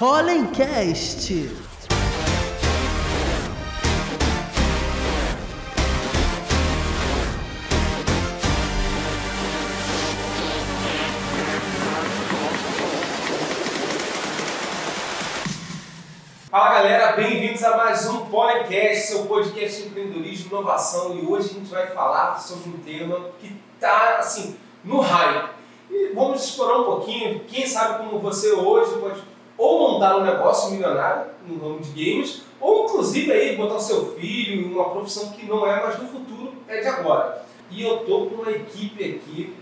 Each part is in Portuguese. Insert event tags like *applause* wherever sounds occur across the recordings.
Rollencast. Galera, bem-vindos a mais um Polecast, seu podcast de empreendedorismo inovação. E hoje a gente vai falar sobre um tema que está assim no hype. E vamos explorar um pouquinho, quem sabe como você hoje pode ou montar um negócio milionário no ramo de games, ou inclusive aí botar o seu filho em uma profissão que não é mais do futuro, é de agora. E eu tô com uma equipe aqui,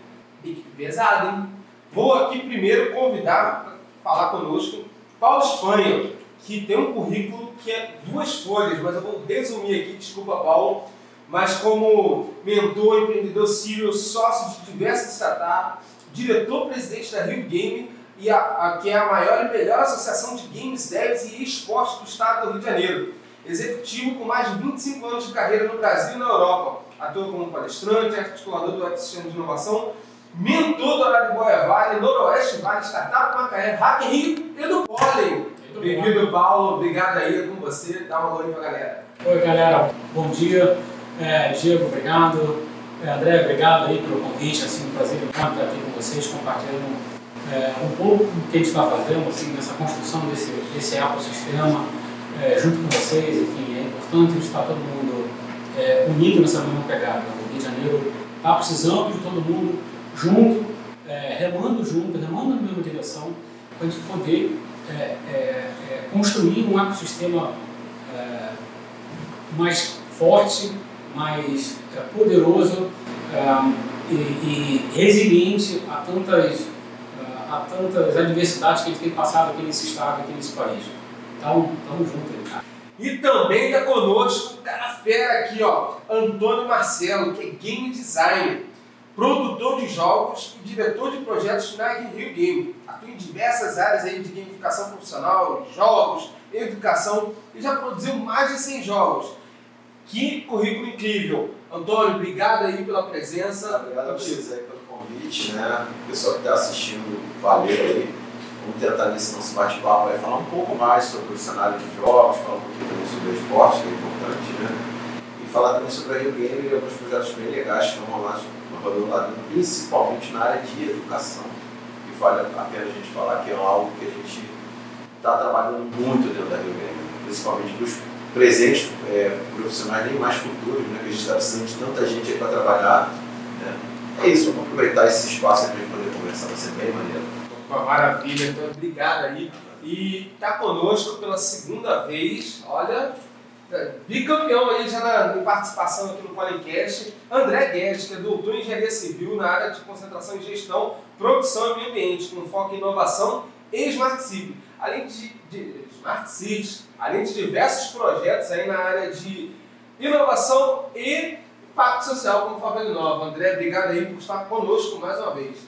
equipe pesada, hein? Vou aqui primeiro convidar para falar conosco Paulo Espanha, que tem um currículo que é duas folhas, mas eu vou resumir aqui, desculpa Paulo, mas como mentor, empreendedor serial, sócio de diversas startups, diretor-presidente da Rio Game, e a, a, que é a maior e melhor associação de games, devs e esportes do estado do Rio de Janeiro. Executivo com mais de 25 anos de carreira no Brasil e na Europa. Atua como palestrante, articulador do ecossistema de inovação, mentor do Horário Boia Vale, Noroeste Vale, Startup Macaé, Hacker Rio e do Pólen. Bem-vindo, Paulo. Obrigado aí é com você. Dá uma alô aí pra galera. Oi, galera. Bom dia. É, Diego, obrigado. É, André, obrigado aí pelo convite. Assim, um prazer estar aqui com vocês, compartilhando é, um pouco do que a gente está fazendo, assim, nessa construção desse, desse ecossistema, é, junto com vocês. Enfim, é importante estar todo mundo é, unido nessa mesma pegada. O Rio de Janeiro está precisando de todo mundo junto, é, remando junto, remando na mesma direção, para a gente poder é, é, construir um ecossistema mais forte, mais poderoso e, e resiliente a tantas a tantas adversidades que a gente tem passado aqui nesse estado, aqui nesse país. Então, tamo junto aí, cara. E também está conosco um cara fera aqui, ó, Antônio Marcelo, que é game designer, produtor de jogos e diretor de projetos na Rio Game. Atua em diversas áreas aí de gamificação profissional, jogos, educação e já produziu mais de 100 jogos. Que currículo incrível! Antônio, obrigado aí pela presença. Obrigado a vocês aí pelo convite, né? O pessoal que está assistindo, valeu aí. Vamos tentar nesse nosso bate-papo aí falar um pouco mais sobre o cenário de jogos, falar um pouquinho também sobre o esporte, que é importante, né? E falar também sobre a Rio Game e alguns projetos bem legais que estão rolando, dentro, principalmente na área de educação. E vale a pena a gente falar que é algo que a gente está trabalhando muito dentro da Rio Game, principalmente para os presentes é, profissionais nem mais futuros, né? Que a gente está precisando de tanta gente aí para trabalhar. Né? É isso, vamos aproveitar esse espaço para a gente poder conversar, vai ser bem maneiro. Uma maravilha, então obrigado aí. E está conosco pela segunda vez, olha, bicampeão aí já na, participação aqui no Polecast, André Guedes, que é doutor em engenharia civil na área de concentração em gestão, produção e meio ambiente, com foco em inovação e Smart City. Além de, de Smart Cities, além de diversos projetos aí na área de inovação e impacto social como Favela Nova. André, obrigado aí por estar conosco mais uma vez.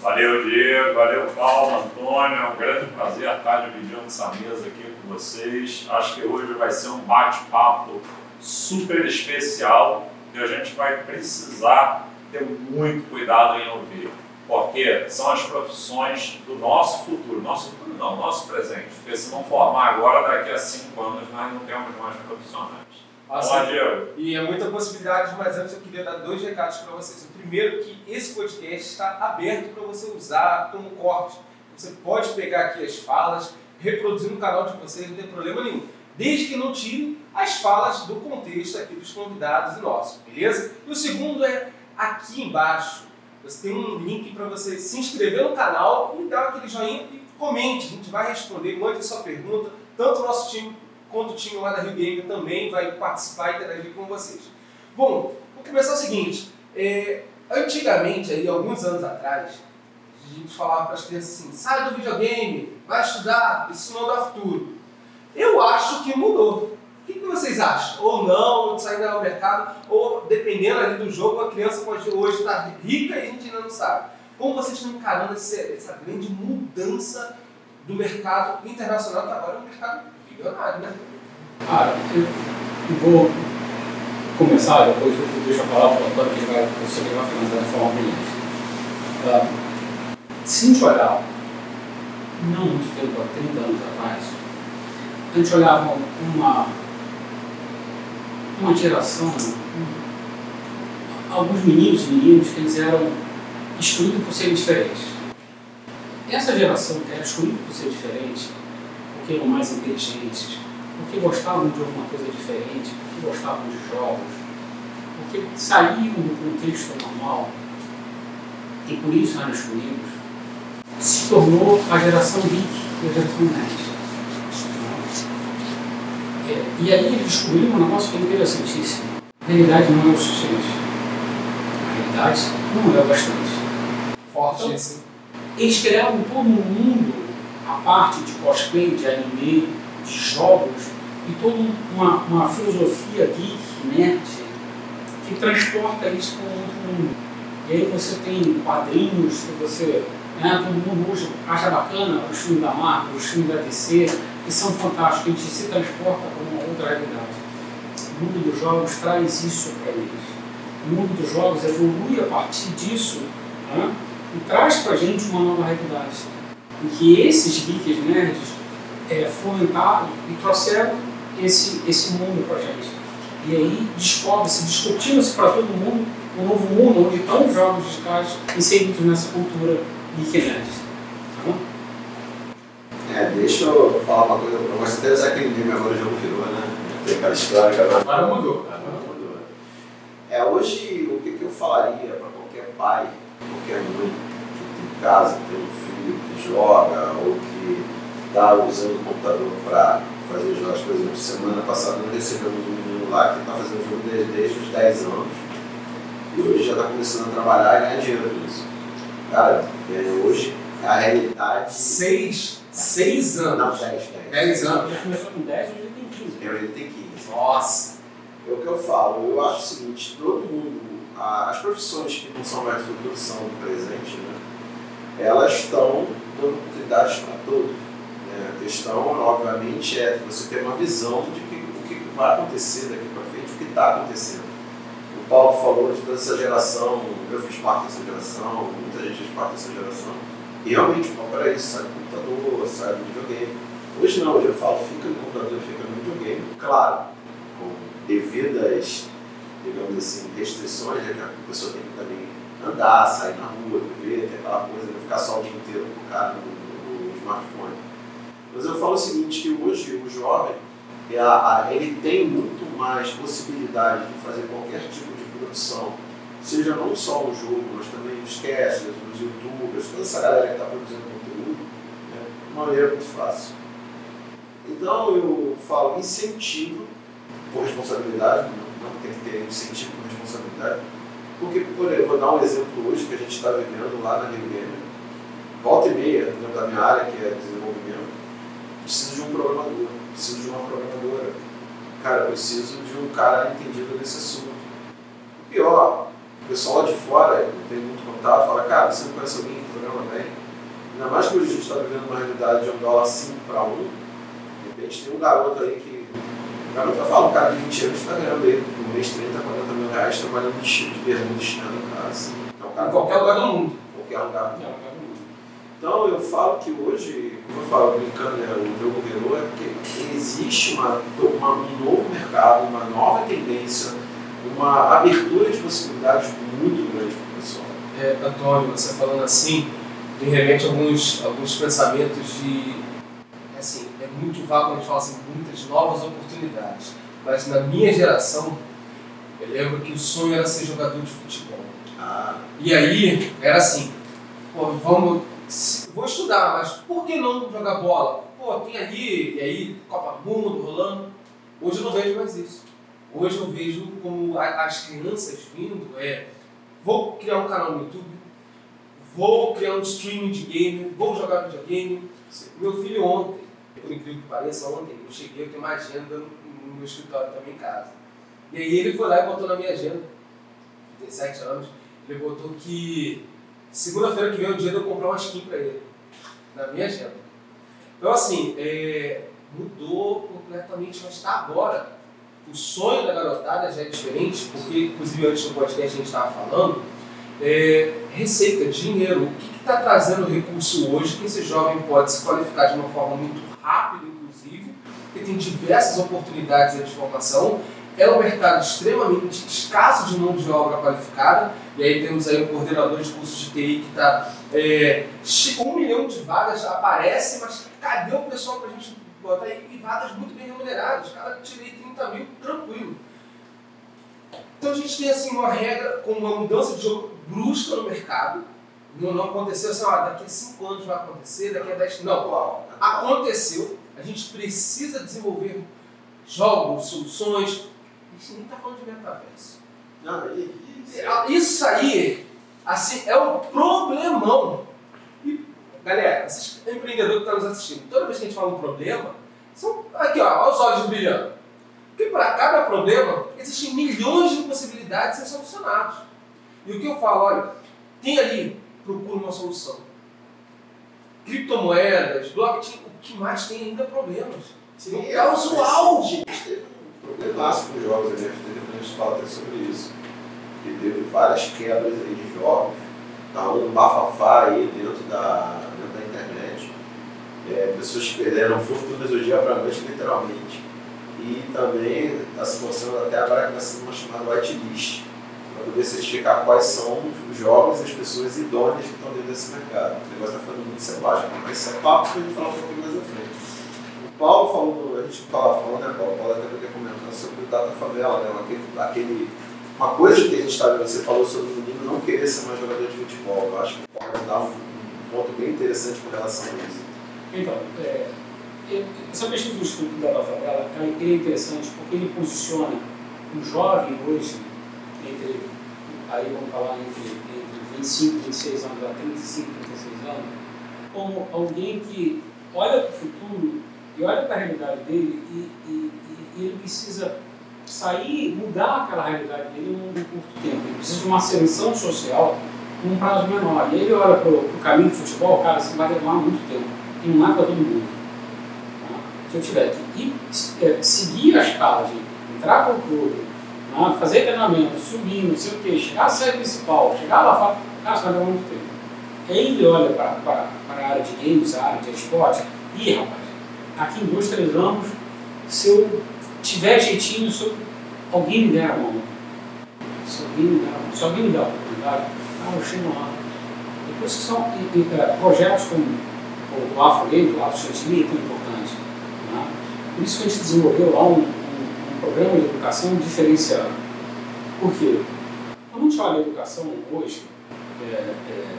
Valeu, Diego. Valeu, Paulo, Antônio. É um grande prazer estar dividindo essa mesa aqui com vocês. Acho que hoje vai ser um bate-papo super especial e a gente vai precisar ter muito cuidado em ouvir, porque são as profissões do nosso futuro. Nosso futuro não, nosso presente. Porque se não formar agora, daqui a cinco anos, nós não temos mais profissionais. Olá, Diego. E é muita possibilidade, mas antes eu queria dar dois recados para vocês. O primeiro que esse podcast está aberto para você usar como corte. Você pode pegar aqui as falas, reproduzir no canal de vocês, não tem problema nenhum. Desde que não tire as falas do contexto aqui dos convidados e nossos, beleza? E o segundo é aqui embaixo. Você tem um link para você se inscrever no canal e dar aquele joinha e comente. A gente vai responder, mande sua pergunta. Tanto o nosso time quanto o time lá da Rio Gamer também vai participar e interagir com vocês. Bom, vou começar o seguinte. É, antigamente, aí, alguns anos atrás, a gente falava para as crianças assim, sai do videogame, vai estudar, isso não dá futuro. Eu acho que mudou. O que, que vocês acham? Ou não, sair no mercado, ou dependendo ali do jogo, a criança pode hoje estar rica e a gente ainda não sabe. Como vocês estão encarando essa, grande mudança do mercado internacional, que agora é um mercado milionário, né? Cara, eu, vou começar, depois eu deixo a palavra para o Antônio, que vai, você vai finalizar de forma brilhante. Uh, se a gente olhar, não muito tempo, há 30 anos atrás, a gente olhava uma, uma geração, alguns meninos e meninas que eles eram excluídos por serem diferentes. Essa geração que era excluída por ser diferente, porque eram mais inteligentes, porque gostavam de alguma coisa diferente, porque gostavam de jogos, porque saíam do contexto normal e por isso eram excluídos, se tornou a geração geek e a geração nerd. É, e aí eles descobriram um negócio que é interessantíssimo. A realidade não é o suficiente. A realidade não é o bastante. Forte Então, esse. Eles criaram todo um mundo, a parte de cosplay, de anime, de jogos, e toda uma, uma filosofia geek, nerd, que transporta isso para um outro mundo. E aí você tem quadrinhos que você, né, todo mundo hoje acha bacana, os filmes da Marvel, os filmes da DC, que são fantásticos, a gente se transporta para uma outra realidade. O mundo dos jogos traz isso para eles. O mundo dos jogos evolui a partir disso né, e traz para a gente uma nova realidade. Em que esses geeks nerds é, fomentaram e trouxeram esse, esse mundo para a gente. E aí descobre-se, discutindo-se para todo mundo um novo mundo onde estão os jogos digitais inseridos nessa cultura geek nerd. Tá bom? É, deixa eu falar uma coisa. Eu gosto até de usar aquele meme, agora o jogo virou, né? Tem aquela história que agora Agora mudou. agora mudou. É, hoje, o que, que eu falaria para qualquer pai, qualquer mãe que tem em casa, tem um filho que joga ou que está usando o computador para fazer jogos, por exemplo, semana passada nós recebemos um menino lá que está fazendo jogo desde, desde os 10 anos e hoje já está começando a trabalhar e ganhar dinheiro com isso. Cara, é, hoje a realidade. Seis, seis Não, anos. 10, 10. Dez anos. Já começou com 10, hoje tem 15. Então ele tem 15. Nossa. É o que eu falo, eu acho o seguinte, todo mundo, as profissões que não são mais futuro, são do presente, né? Elas estão dando oportunidades para todos. né? A questão, obviamente, é você ter uma visão de que, o que vai acontecer daqui para frente, o que está acontecendo. O Paulo falou de toda essa geração, eu fiz parte dessa geração, muita gente fez parte dessa geração. E realmente, pô, peraí, sai do computador, sai do videogame. Hoje não, hoje eu falo, fica no computador, fica no videogame. Claro, com devidas, digamos assim, restrições, né, que a pessoa tem que também andar, sair na rua, viver, ter aquela coisa, não ficar só o dia inteiro focado no, no smartphone. Mas eu falo o seguinte, que hoje o jovem, é ele tem muito mais possibilidade de fazer qualquer tipo de produção, seja não só o jogo, mas também os casters, os youtubers, toda essa galera que está produzindo conteúdo, né, de uma maneira muito fácil. Então eu falo incentivo por responsabilidade, não, não tem que ter incentivo por responsabilidade, porque, por exemplo, vou dar um exemplo hoje que a gente está vivendo lá na Rio Gamer, volta e meia, dentro da minha área, que é desenvolvimento, preciso de um programador, preciso de uma programadora. Cara, preciso de um cara entendido nesse assunto. Pior, o pessoal lá de fora, eu tenho muito contato, fala, cara, você não conhece alguém que programa bem? Ainda mais que hoje a gente está vivendo uma realidade de um dólar 5 para 1, de repente tem um garoto aí que. O garoto eu falo, um cara de 20 anos está ganhando aí no mês 30, 40 mil reais trabalhando de de bermuda chinelo em casa. Então, cara, Em qualquer lugar do mundo. qualquer lugar não, não. então eu falo que hoje, como eu falo, brincando, né, o jogo virou é porque existe uma, uma- um novo mercado, uma nova tendência, uma abertura de possibilidades muito grande para o pessoal. É, Antônio, você falando assim, me remete a alguns, alguns pensamentos de. Assim, é muito vago quando a gente fala assim, muitas novas oportunidades. Mas na minha geração, eu lembro que o sonho era ser jogador de futebol. Ah, E aí, era assim, pô, vamos. Vou estudar, mas por que não jogar bola? Pô, tem ali, e aí, Copa do Mundo rolando. Hoje eu não vejo mais isso. Hoje eu vejo como as crianças vindo é. Vou criar um canal no YouTube, vou criar um streaming de game, vou jogar videogame. Meu filho ontem, por incrível que pareça, ontem eu cheguei, eu tenho uma agenda no, no meu escritório também em casa. E aí ele foi lá e botou na minha agenda, tem sete anos, ele botou que segunda-feira que vem é o dia de eu comprar uma skin pra ele, na minha agenda. Então assim, é, mudou completamente, mas está agora. O sonho da garotada já é diferente, porque, inclusive, antes do podcast a gente estava falando, é, receita, dinheiro, o que está trazendo recurso hoje que esse jovem pode se qualificar de uma forma muito rápida, inclusive, porque tem diversas oportunidades de formação, é um mercado extremamente escasso de mão de obra qualificada, e aí temos aí um coordenador de cursos de TI que está. É, um milhão de vagas aparece, mas cadê o pessoal para a gente botar aí? E vagas muito bem remuneradas. Cara, tirei 30 mil tranquilo. Então a gente tem assim uma regra com uma mudança de jogo brusca no mercado. Não, não aconteceu assim, ó, daqui a 5 anos vai acontecer, daqui a 10. Não, aconteceu. A gente precisa desenvolver jogos, soluções. A gente nem está falando de metaverso. Não, isso aí, assim, é um problemão. E, galera, esses empreendedores que estão nos assistindo, toda vez que a gente fala um problema, são aqui, ó, olha os olhos brilhando. Porque para cada problema, existem milhões de possibilidades de ser solucionados. E o que eu falo, olha, tem ali, procura uma solução. Criptomoedas, blockchain, o que mais tem ainda é problemas. Sim, é usual. A gente teve um problemaço com jogos NFT, depois a gente fala até sobre isso que teve várias quebras aí de jogos, tá um bafafá aí dentro da, é, pessoas que perderam fortunas do dia para a noite, literalmente, e também está se mostrando até agora que está sendo uma chamada whitelist, para poder certificar quais são os jogos e as pessoas idôneas que estão dentro desse mercado. O negócio está ficando muito selvagem, mas isso é papo para a gente falar um pouquinho mais à frente. O Paulo falou, a gente fala, falou, né, Paulo? O Paulo até podia comentar sobre o Data Favela, né, aquele, aquele uma coisa que a gente está vendo, você falou sobre o menino não querer ser mais jogador de futebol. Eu acho que pode dar um, ponto bem interessante com relação a isso. Então, é, essa pesquisa do estudo da Favela é interessante porque ele posiciona um jovem hoje, entre, aí vamos falar entre, entre 25 e 26 anos a 35, 36 anos, como alguém que olha para o futuro e olha para a realidade dele e, e, e ele precisa sair, mudar aquela realidade dele num, curto tempo. Ele precisa de uma ascensão social num prazo menor. E ele olha para o caminho do futebol, cara, isso vai levar muito tempo. E não é para todo mundo. Tá? Se eu tiver que ir, é, seguir a escala de entrar para o clube, né? fazer treinamento, subir, não sei o quê, chegar à série principal, chegar lá fora, cara, isso vai levar muito tempo. Ele olha para a área de games, a área de esporte, e rapaz, aqui em dois, três anos, se eu tiver jeitinho, se alguém me der a mão, se alguém me der a mão, se alguém me der a oportunidade, ah, eu chego lá. Depois que são e, e, é, projetos como o Afro Game, o Afro Chantilly, é tão importante. Né? Por isso que a gente desenvolveu lá um, um, um programa de educação diferenciado. Por quê? Quando a gente olha a educação hoje, é, é,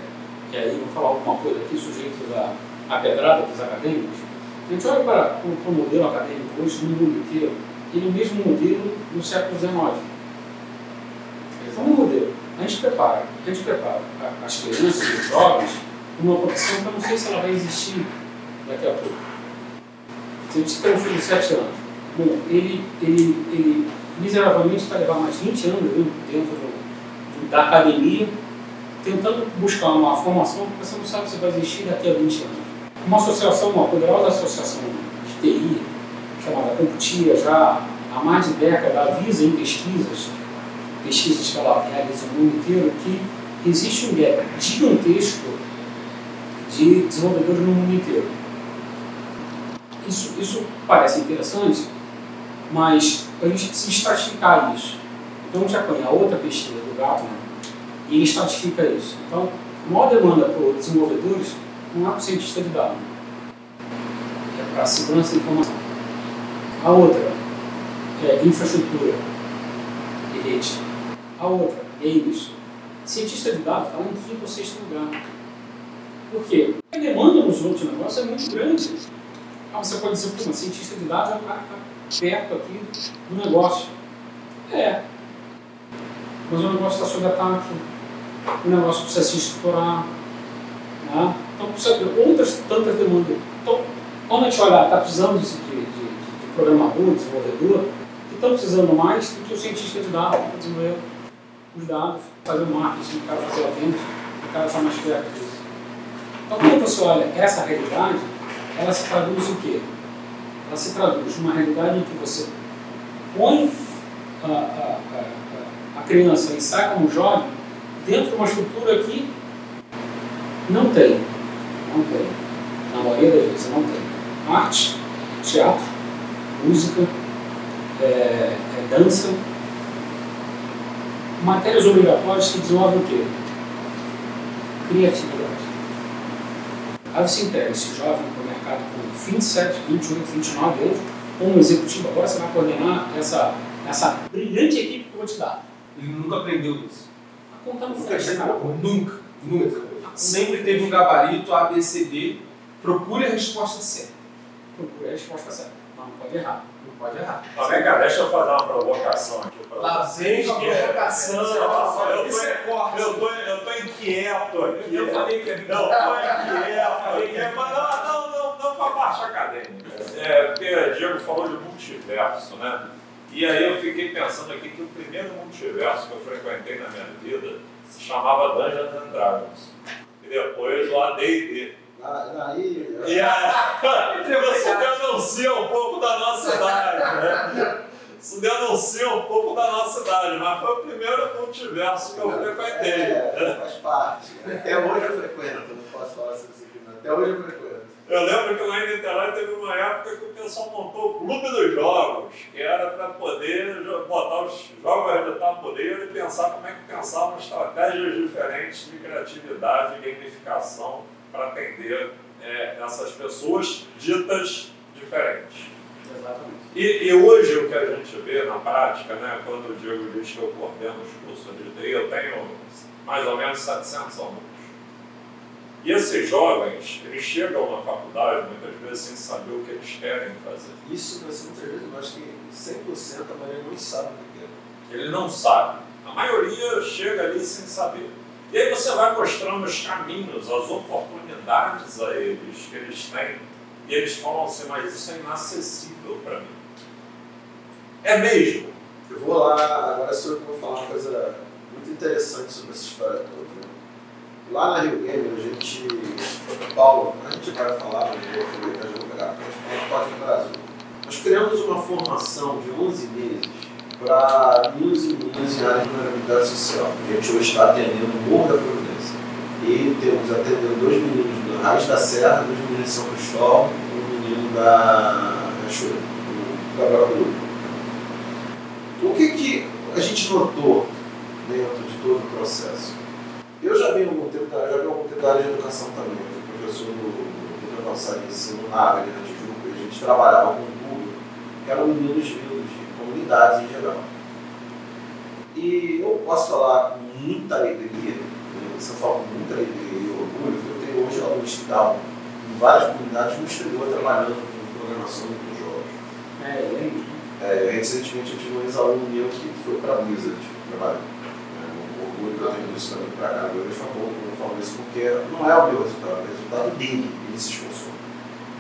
e aí vou falar alguma coisa aqui sujeito da a pedrada dos acadêmicos, a gente olha para, para o modelo acadêmico hoje no mundo inteiro, ele é o mesmo modelo do século XIX. É um modelo. A gente prepara, a gente prepara as crianças, os jovens, uma profissão que eu não sei se ela vai existir daqui a pouco. Se gente tem um filho de 7 anos, bom, ele, ele, ele miseravelmente vai levar mais 20 anos dentro do, da academia, tentando buscar uma formação que você não sabe se vai existir daqui a 20 anos. Uma associação, uma poderosa associação de TI, chamada Computia, já há mais de década avisa em pesquisas, pesquisas que ela realiza no mundo inteiro, que existe um gap gigantesco de desenvolvedores no mundo inteiro. Isso, isso parece interessante, mas a gente precisa estratificar isso. Então a gente apanha a outra pesquisa do Gartner e ele estratifica isso. Então, a maior demanda por desenvolvedores não é para o cientista de dados, é para a segurança da informação. A outra é infraestrutura e rede. A outra, games. Cientista de dados está em quinto ou sexto lugar. Por quê? A demanda nos outros negócios é muito grande. Ah, você pode dizer, pô, cientista de dados é o cara que está perto aqui do negócio. É. Mas o negócio está sob ataque, o negócio precisa se estruturar. Né? Então, precisa de outras tantas demandas. Então, quando a gente olhar, está precisando de, de, de programador, desenvolvedor, que estão precisando mais do que o cientista de dados para desenvolver os dados, fazer o marketing, o cara fazer a venda, o cara está mais perto. Então, quando você olha essa realidade, ela se traduz o quê? ela se traduz numa realidade em que você põe a, a, a, a criança e sai como jovem dentro de uma estrutura que não tem. Não tem. Na maioria das vezes não tem. Arte, teatro, música, é, é dança, matérias obrigatórias que desenvolvem o quê? Criatividade. Aí você entrega esse jovem para o mercado com 27, 28, 29 anos, como executivo, agora você vai coordenar essa, essa brilhante equipe que eu vou te dar. Ele nunca aprendeu isso. A conta não Nunca chegou. Nunca, nunca. Sempre teve um gabarito A, B, C, D. Procure a resposta certa. Procura a resposta certa. Mas não pode errar. Não pode errar. Tá bem, cara, deixa eu fazer uma provocação aqui para Lá vem com a provocação. Eu Isso é tô, corte. eu, tô, eu tô inquieto aqui. *laughs* Eu falei que é Não, tô inquieto. Mas não, não, não, não com a parte acadêmica. É, porque o Diego falou de multiverso, né? E aí eu fiquei pensando aqui que o primeiro multiverso que eu frequentei na minha vida se chamava Dungeons and Dragons. E depois o AD&D. Aí, E aí, *laughs* isso denuncia um pouco da nossa idade, né? Isso denuncia um pouco da nossa idade, mas foi o primeiro multiverso que eu frequentei. É, faz parte. Até hoje eu frequento, não posso falar sobre isso aqui, mas até hoje eu frequento. Eu lembro que lá em Niterói teve uma época que o pessoal montou o Clube dos Jogos, que era para poder botar os jogos a editar poder e pensar como é que pensavam estratégias diferentes de criatividade e gamificação para atender é, essas pessoas ditas diferentes. Exatamente. E, e hoje o que a gente vê na prática, né, quando o Diego diz que eu coordeno os cursos de TI, eu tenho mais ou menos 700 alunos. E esses jovens, eles chegam na faculdade muitas vezes sem saber o que eles querem fazer. Isso, mas muitas vezes eu acho que 100% a maioria não sabe o que é. Ele não sabe. A maioria chega ali sem saber. E aí você vai mostrando os caminhos, as oportunidades a eles que eles têm. E eles falam assim, mas isso é inacessível para mim. É mesmo. Eu vou lá, agora sou eu que vou falar uma coisa muito interessante sobre essa história toda. né? Lá na Rio Gamer, a gente. Paulo, a gente vai falar, mas eu vou aproveitar e vou pegar. A gente fala do Código Brasil. Nós criamos uma formação de 11 meses para meninos e meninas em área de vulnerabilidade social. A gente hoje está atendendo o Morro da Providência. E temos atendendo dois meninos do Raiz da Serra, dois meninos de São Cristóvão e um menino da Riachuelo, do. O que, que a gente notou dentro de todo o processo? Eu já vi algum tempo, já vi algum tempo da área de educação também. Eu fui professor do do de ensino na área na Tijuca. A gente trabalhava com um público que eram meninos vindos de comunidades em geral. E eu posso falar com muita alegria, isso eu falo com muita alegria e orgulho, que eu tenho hoje alunos que estavam em várias comunidades no exterior trabalhando com programação com jogos. É, lembro. É, recentemente eu tive um ex-aluno meu que foi para a Blizzard trabalhar. É, um orgulho que eu tenho disso também para cá. Eu deixo um pouco eu falo isso porque não é o meu resultado, é o resultado dele. Ele se esforçou.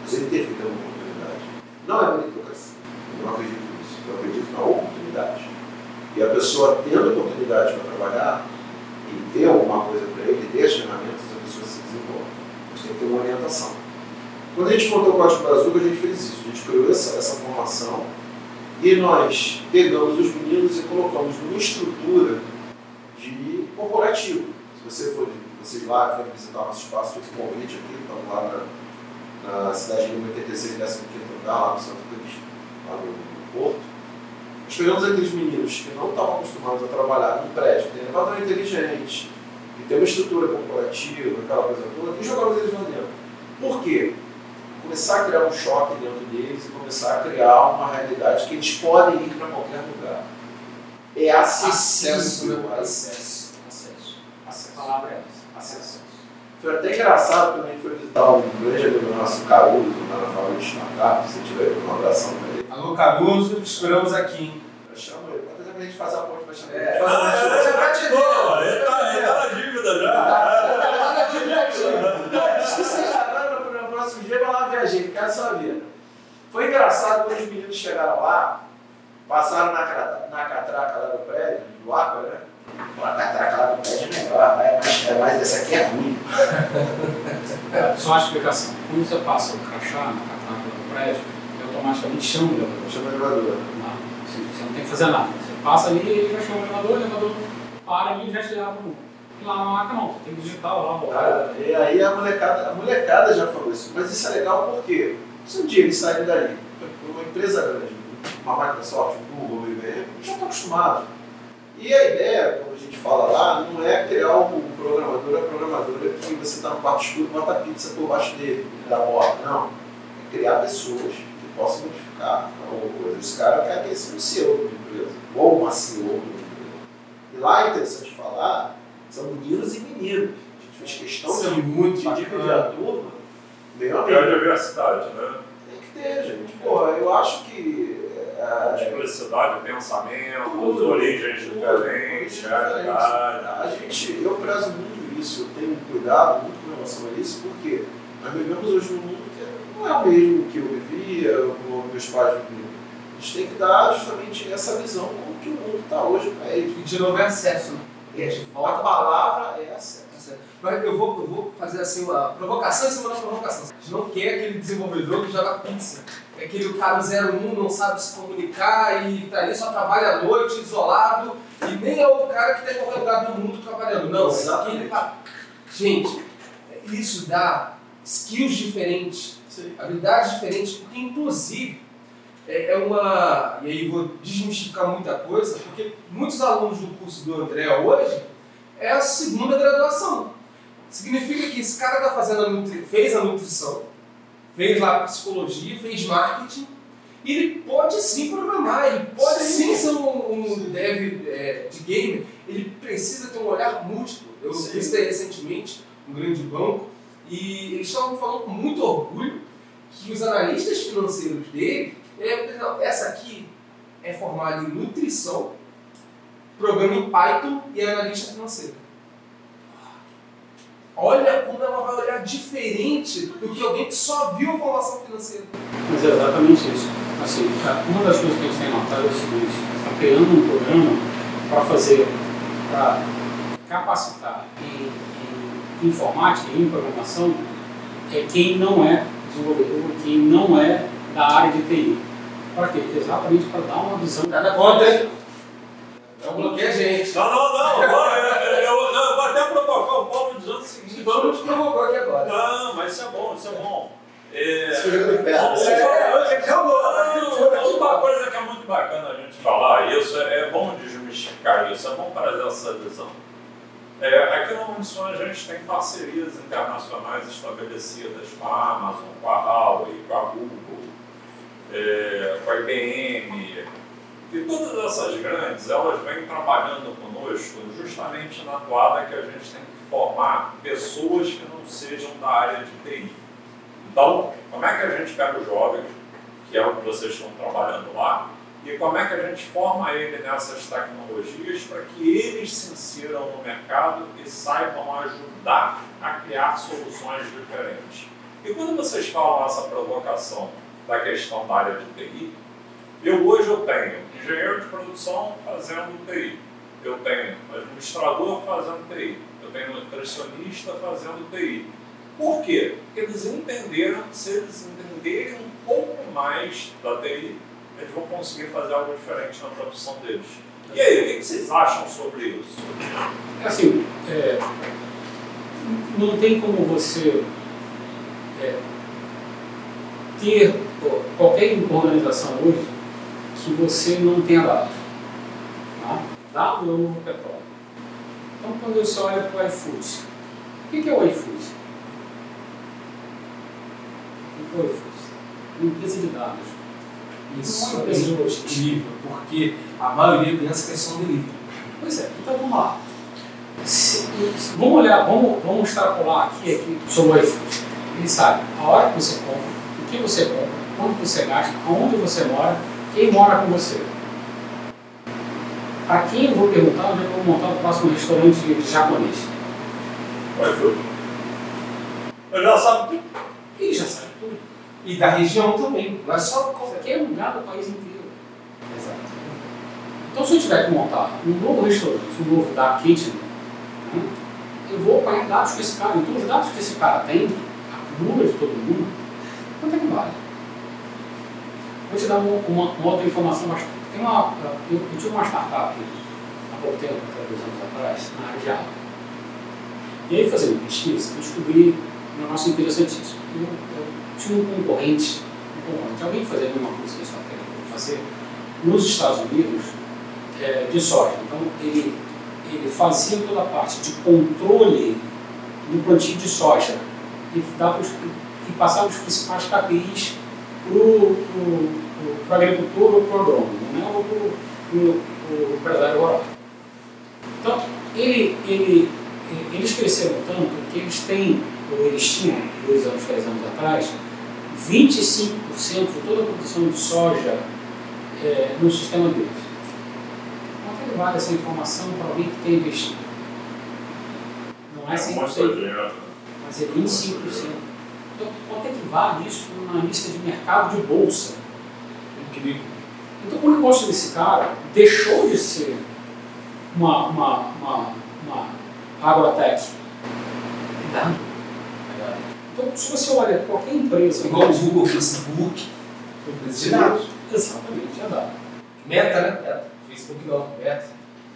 Mas ele teve que ter uma oportunidade. Não é meritocracia. Eu não acredito nisso. Eu acredito na oportunidade. E a pessoa tendo oportunidade para trabalhar e ter alguma coisa para ele, ter as ferramentas, a pessoa se desenvolve. Mas tem que ter uma orientação. Quando a gente montou o Código Brasil, a gente fez isso. A gente criou essa, essa formação e nós pegamos os meninos e colocamos numa estrutura de corporativo. Se você for vocês lá, forem visitar nosso espaço, convite aqui, estamos lá na, na cidade de 86, 15 andar, lá no Santo Cristo, lá no Porto. Nós pegamos aqueles meninos que não estavam acostumados a trabalhar num prédio, que tem elevador inteligente, que tem uma estrutura corporativa, aquela coisa toda, e jogamos eles lá dentro. Por quê? Começar a criar um choque dentro deles e começar a criar uma realidade que eles podem ir para qualquer lugar. É acessível. Acesso, né? Acesso. Acesso. Acesso. A palavra é essa. Acesso. Foi até engraçado quando a gente foi visitar um grande amigo nosso, Caruso, lá na fábrica de startup. Se tiver um abração para ele. Alô, Caruso, te esperamos aqui, hein? Eu chamo ele. Quantas vezes a gente faz a ponte para chamar ele? É. Faz a ponte pra chamar ele. Ele tá, ele tá na dívida já. Acho que *laughs* você já vai no próximo dia vai lá ver a gente, quero só ver. Foi engraçado quando os meninos chegaram lá, passaram na, na catraca lá do prédio, do Aqua, né? Pô, a catraca lá do prédio é melhor, é mais, é mais essa aqui é ruim. É, só uma explicação. Quando você passa o crachá na catraca do prédio, é automaticamente chama o elevador. Chama elevador. Tá? Assim, você não tem que fazer nada. Você passa ali e ele já chama o elevador, o elevador para ali e já te leva para o lá na máquina não, você tem que digitar lá. Cara, e aí a molecada, a molecada já falou isso, mas isso é legal porque se um dia eles saírem dali, uma empresa grande, uma Microsoft, Google, IBM, já estão acostumados. E a ideia, quando a gente fala lá, não é criar um programador, a programadora que você está no quarto escuro e bota pizza por baixo dele, da porta. Não. É criar pessoas possam modificar alguma coisa. Esse cara quer que esse um CEO de uma empresa, ou uma CEO de uma empresa. E lá é interessante falar, são meninos e meninas. A gente fez questão é de, muito de dividir a turma. Meu É a diversidade, né? tem que ter, gente. Pô, eu acho que. é, Expressividade, pensamento, Tudo. origens Tudo. diferentes, Origens realidade. A gente, eu prezo muito isso, eu tenho cuidado muito com relação a isso, porque nós vivemos hoje num mundo não é o mesmo que eu vivia, meus pais viviam. A gente tem que dar justamente essa visão como que o mundo está hoje para eles. E de novo é acesso, né? E de A volta palavra é acesso. Mas eu vou, eu vou fazer assim uma provocação em cima da provocação. A gente não quer aquele desenvolvedor que joga pizza. É aquele cara 01, não sabe se comunicar e tá ali só trabalha à noite, isolado, e nem é o cara que em qualquer lugar do mundo trabalhando. Não, é aquele. Gente, isso dá skills diferentes, habilidades diferentes, porque inclusive é é uma. E aí vou desmistificar muita coisa, porque muitos alunos do curso do André hoje é a segunda graduação. Significa que esse cara tá fazendo a nutri... fez a nutrição, fez lá psicologia, fez marketing, e ele pode sim programar, ele pode sim, ser um, um dev é, de game, ele precisa ter um olhar múltiplo. Eu Sim. visitei recentemente um grande banco e eles estavam falando com muito orgulho que os analistas financeiros dele, é, não, essa aqui é formada em nutrição, programa em Python e é analista financeiro. Olha como ela vai olhar diferente do que alguém que só viu formação financeira. Mas é exatamente isso. Assim, tá, uma das coisas que a gente tem notado é o seguinte, está criando um programa para fazer, para capacitar em informática e em programação é quem não é desenvolvedor, quem não é da área de TI. Para quê? Exatamente para dar uma visão. Nada contra, hein? Não bloqueia a gente. Não, não, não. agora Eu, eu, não, eu vou até provocar o Paulo dizendo o seguinte. Mundo te provocou aqui agora. Não, mas isso é bom, isso é bom. É, Isso foi no inferno. Vamos falar- Uma coisa que é muito bacana a gente falar, isso é, é bom desmistificar isso, é bom trazer essa visão. É, aqui na Unição a gente tem parcerias internacionais estabelecidas com a Amazon, com a Huawei, com a Google, é, com a IBM, e todas essas grandes, elas vêm trabalhando conosco justamente na toada que a gente tem que formar pessoas que não sejam da área de TI. Então, como é que a gente pega os jovens, que é o que vocês estão trabalhando lá, e como é que a gente forma ele nessas tecnologias para que eles se insiram no mercado e saibam ajudar a criar soluções diferentes. E quando vocês falam essa provocação da questão da área de TI, eu hoje eu tenho engenheiro de produção fazendo TI, eu tenho administrador fazendo TI, eu tenho nutricionista fazendo TI. Por quê? Porque eles entenderam, se eles entenderem um pouco mais da TI, eles vão conseguir fazer algo diferente na profissão deles. E aí, o que que vocês acham sobre isso? É Assim, é, não tem como você é, ter qualquer organização hoje que você não tenha dados. Tá? Dado é o novo petróleo. Então, quando você olha para o iFood, o que é o iFood? O que é o iFood? Uma empresa de dados. Isso é incrível, porque a maioria pensa que é só um. Pois é, então vamos lá. Se- se- vamos olhar, vamos, vamos extrapolar aqui, aqui sobre o iFood. Ele sabe a hora que você compra, o que você compra, quanto você gasta, aonde você mora, quem mora com você. Para quem eu vou perguntar onde eu vou montar o próximo restaurante japonês? Vai, Fio. Eu já sabe. Ele já sabe. E da região também. Não é só é lugar do país inteiro. Exato. Então, se eu tiver que montar um novo restaurante, um novo dark kitchen, né, eu vou apanhar dados com esse cara. Então, os dados que esse cara tem, acumula de todo mundo, quanto é que vale? Vou te dar uma, uma, uma outra informação. Tem uma, eu, eu tive uma startup há pouco tempo, há dois anos atrás, na área de água. E aí, fazendo pesquisa, eu descobri um negócio interessantíssimo. Eu, eu tinha um concorrente, um concorrente, alguém que fazia a mesma coisa que a está querendo fazer nos Estados Unidos é, de soja. Então, ele, ele fazia toda a parte de controle do plantio de soja e, dava os, e passava os principais KPIs para o agricultor ou para o agrônomo, né? ou para o empresário rural. Então, ele, ele, eles cresceram tanto que eles têm, ou eles tinham, dois anos, três anos atrás, 25% de toda a produção de soja é, no sistema deles. Quanto é que vale essa informação para alguém que tem investido? Não é 100%, mas é 25%. Então, quanto é que vale isso numa lista de mercado de bolsa? Incrível. Então, o negócio desse cara deixou de ser uma, uma, uma, uma agrotech. Tá? Então, se você olha qualquer empresa. Igual o Google, Facebook, dados. Exatamente, é dado. Meta, né? Meta. Facebook não, meta.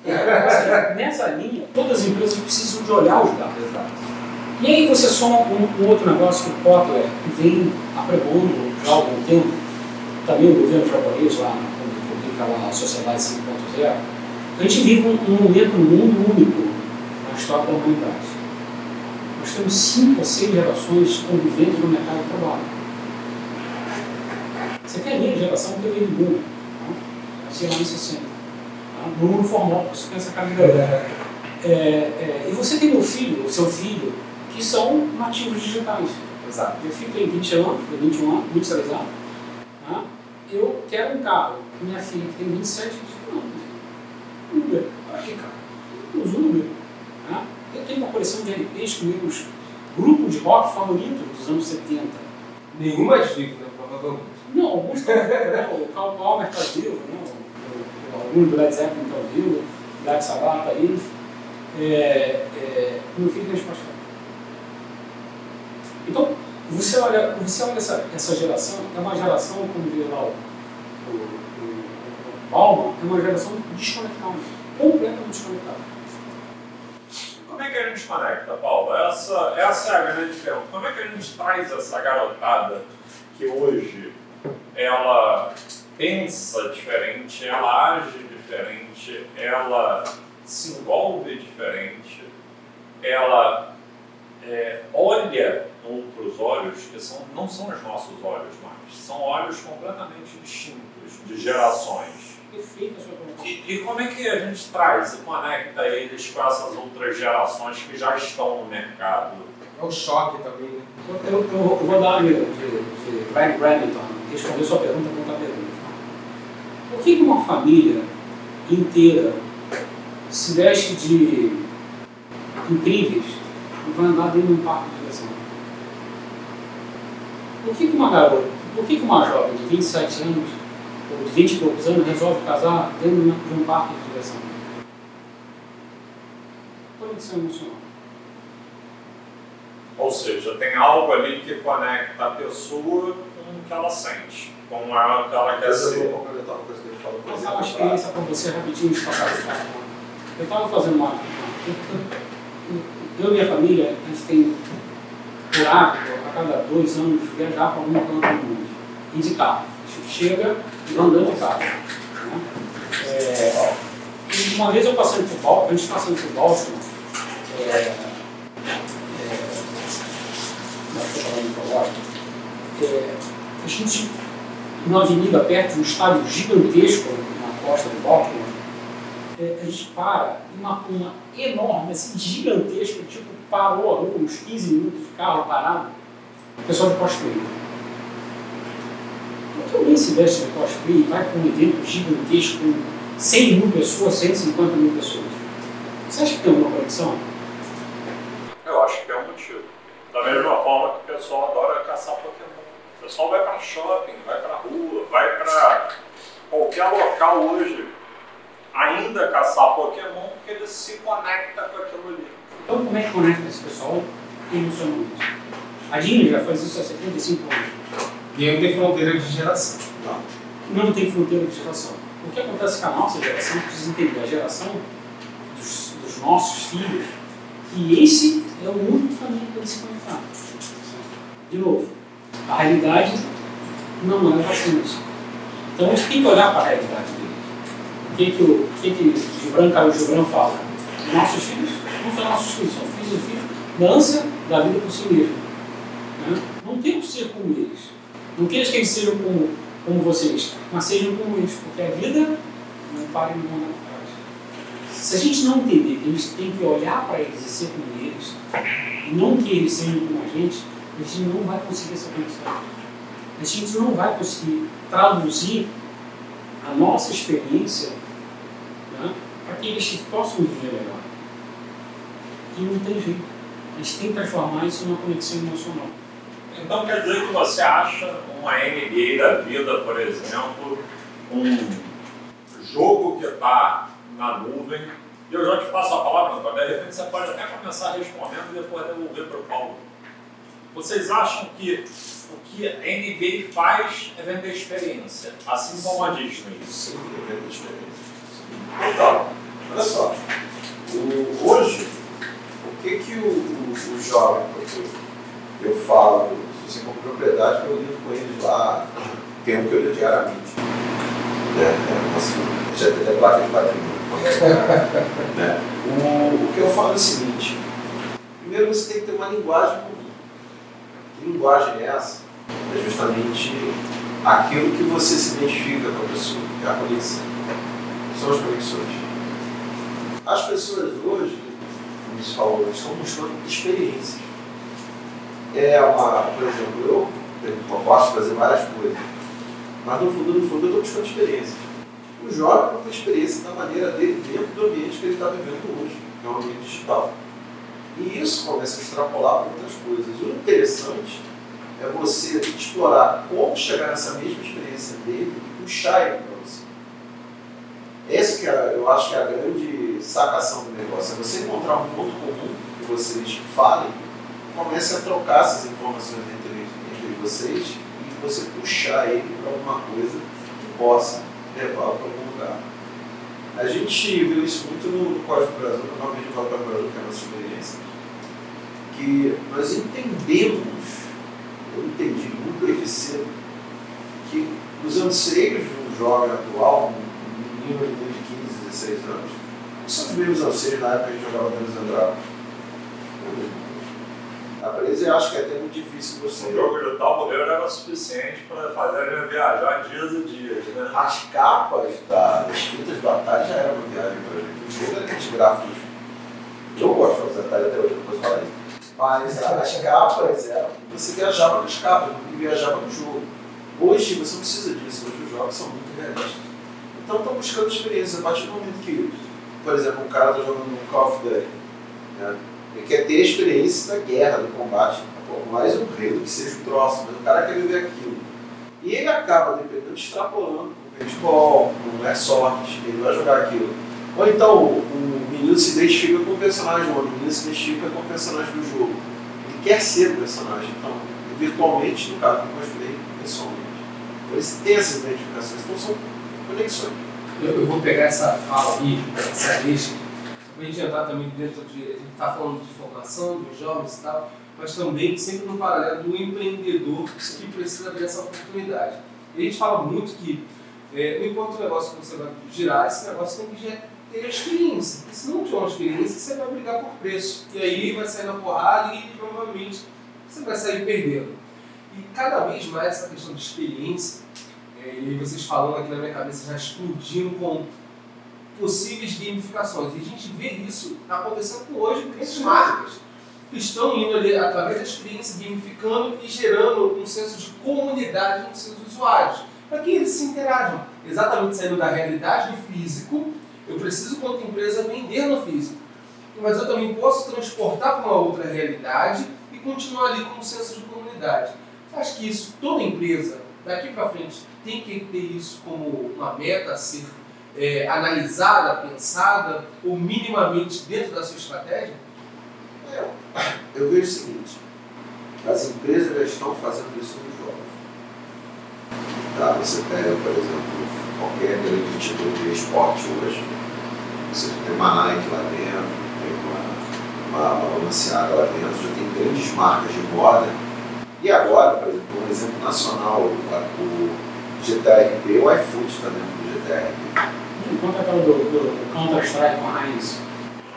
É, nessa linha, todas as empresas precisam de olhar os dados. E aí você soma um, um outro negócio que o Kotler vem apregoando já há algum tempo, também o governo japonês lá, quando publica lá a Sociedade 5.0, a gente vive um, um momento muito único na história da humanidade. Nós temos cinco ou seis gerações convivendo no mercado de trabalho. Você tem a minha geração que veio do mundo, tá? nasci lá em 60. Tá? No mundo formal, você tem essa carreira. É, é, e você tem meu filho, o seu filho, que são nativos digitais. Exato. Meu filho tem 20 anos, tem 21 anos, 23 anos. Tá? Eu quero um carro. Minha filha que tem 27 diz, não, Uber. Para que carro? Uso Uber. Tá? Eu tenho uma coleção de LPs com meus grupos de rock favoritos dos anos 70. Nenhum mais vivo, né? Provavelmente. Não, alguns estão né? O Carl Palmer está vivo, né? Alguns do Led Zeppelin estão vivos, o Black Sabbath está aí. É, é, meu filho tem. Então, você olha, você olha essa, essa geração, é uma geração, como diria lá o, Bauman, é uma geração desconectada, completamente desconectada. Como é que a gente conecta, Paulo? Essa, essa é a grande pergunta. Como é que a gente traz essa garotada que hoje ela pensa diferente, ela age diferente, ela se envolve diferente, ela é, olha outros olhos que são, não são os nossos olhos mais, são olhos completamente distintos, de gerações. Perfeita a sua pergunta. E, e como é que a gente traz e conecta eles com essas outras gerações que já estão no mercado? É um choque também, né? Eu, eu, eu vou dar de, de, de Brian Bradenton responder sua pergunta com outra pergunta. Por que, que uma família inteira se veste de incríveis e vai andar dentro de um parque de diversão? Por que, que uma garota, por que, que uma jovem de 27 anos de 20 e poucos anos resolve casar dentro de um parque de diversão? Conexão emocional. Ou seja, tem algo ali que conecta a pessoa com o que ela sente, com a, o que ela quer eu ser. vou complementar uma coisa que ele falou. Vou uma experiência para você rapidinho de passar. Eu estava fazendo uma. Eu, eu- eu e minha família, a gente tem por hábito, a cada dois anos, viajar para algum canto do mundo. E de carro. Chega e andando de carro. né? É, uma vez eu passando por Baltimore, a gente passando por Baltimore, é, é, agora, é, a gente numa avenida perto de um estádio gigantesco na costa do Baltimore, é, a gente para uma, uma enorme, assim, gigantesca, tipo, parou a rua, uns 15 minutos de carro parado, o pessoal de cosplay. Por alguém se veste de cosplay e vai para um evento gigantesco com 100 mil pessoas, 150 mil pessoas? Você acha que tem alguma conexão? Eu acho que é um motivo. Da mesma forma que o pessoal adora caçar Pokémon. O pessoal vai para shopping, vai para rua, vai para qualquer local hoje ainda caçar Pokémon porque ele se conecta com aquilo ali. Então, como é que conecta esse pessoal emocionalmente? A Disney já faz isso há 75 anos. E não tem fronteira de geração. Não. não tem fronteira de geração. O que acontece com a nossa geração, precisa entender, a geração dos, dos nossos filhos, que esse é o único caminho para eles se conectar. De novo, a realidade não é bastante. Então a gente tem que olhar para a realidade dele. O que, que, o, que, que Gibran Caio Gibran fala? Nossos filhos não são nossos filhos, são filhos e filhos da ânsia da vida por si mesmo. Né? Não tem que ser como eles. Não queira que eles sejam como, como vocês, mas sejam como eles, porque a vida não para e não manda atrás. Se a gente não entender que a gente tem que olhar para eles e ser como eles, e não que eles sejam como a gente, a gente não vai conseguir essa conexão. A gente não vai conseguir traduzir a nossa experiência né, para que eles possam viver melhor. E não tem jeito. A gente tem que transformar isso numa conexão emocional. Então quer dizer que você acha uma NBA da vida, por exemplo, um jogo que está na nuvem, e eu já te passo a palavra, Antônio, de repente você pode até começar respondendo e depois devolver para o Paulo. Vocês acham que o que a NBA faz é vender experiência, assim como a Disney? Sim, é vendo experiência. Então, olha só. O, hoje, o que que o, o, o jovem, porque eu falo, se você com propriedade, eu lido com eles lá, tempo que eu lido diariamente. Né? É, assim, já tem até placa de patrimônio. *laughs* né? o, o que eu falo é o seguinte, primeiro você tem que ter uma linguagem comum. Que linguagem é essa? É justamente aquilo que você se identifica com a pessoa, é a conexão. São as conexões. As pessoas hoje, como se falou, estão buscando experiências. É uma, por exemplo, eu, eu de fazer várias coisas, mas no fundo, no fundo, eu estou buscando experiências. O jovem tem experiência da maneira dele dentro do ambiente que ele está vivendo hoje, que é o ambiente digital. E isso começa a extrapolar para outras coisas. O interessante é você explorar como chegar nessa mesma experiência dele e puxar ele para você. Essa que é, eu acho que é a grande sacação do negócio, é você encontrar um ponto comum que vocês falem, comece a trocar essas informações entre, entre vocês e você puxar ele para alguma coisa que possa levá-lo para algum lugar. A gente viu isso muito no Código Brasil, no nome de Código Brasil, que é a nossa experiência, que nós entendemos, eu entendi muito desde cedo, que os anseios de um jovem atual, um menino de 15, 16 anos, não são os mesmos anseios na época que jogava Dungeons and Dragons. A presa eu acho que é até muito difícil você. O jogo de tal modelo era suficiente para fazer ele viajar dias e dias, né? As capas da- das fitas do Atari já eram uma viagem pra gente. O jogo era aqueles gráficos. Eu gosto de Atari até hoje, depois falar isso. Mas as capas eram. Você viajava nas capas, não viajava no jogo. Hoje você não precisa disso, hoje os jogos são muito realistas. Então estão buscando experiência. A partir do momento que, por exemplo, um cara está jogando um Call of Duty, né? Ele quer ter a experiência da guerra, do combate. Por mais um rei que seja o troço, mas o cara quer viver aquilo. E ele acaba, dependendo, extrapolando com o paintball, com o airsoft, ele vai jogar aquilo. Ou então o, o menino se identifica com o personagem, ou a menina se identifica com o personagem do jogo. Ele quer ser o personagem, então, virtualmente, no caso do cosplay, pessoalmente. Então eles têm essas identificações, então são conexões. Eu, eu vou pegar essa fala aí, essa para a gente entrar também dentro de. A gente está falando de formação, dos jovens e tal, mas também sempre no paralelo do empreendedor que precisa ver essa oportunidade. E a gente fala muito que é, não importa o negócio que você vai girar, esse negócio tem que ter experiência. Porque se não tiver uma experiência, você vai brigar por preço. E aí vai sair na porrada e provavelmente você vai sair perdendo. E cada vez mais essa questão de experiência, é, e vocês falando aqui na minha cabeça já explodindo com possíveis gamificações. E a gente vê isso acontecendo com hoje grandes marcas que estão indo ali através da experiência gamificando e gerando um senso de comunidade nos seus usuários, para que eles se interajam. Exatamente saindo da realidade do físico, eu preciso, quanto empresa, vender no físico. Mas eu também posso transportar para uma outra realidade e continuar ali com um senso de comunidade. Acho que isso, toda empresa, daqui para frente, tem que ter isso como uma meta a ser é, analisada, pensada, ou minimamente dentro da sua estratégia? É, eu vejo o seguinte, as empresas já estão fazendo isso nos jogos. Tá? Você pega, por exemplo, qualquer grande título de esporte hoje, você tem uma Nike lá dentro, tem uma, uma, lá dentro, já tem grandes marcas de moda. E agora, por exemplo, um exemplo nacional, o, o GTRP, o iFood está dentro do GTRP. Enquanto aquela do, do Counter-Strike com a Heinz.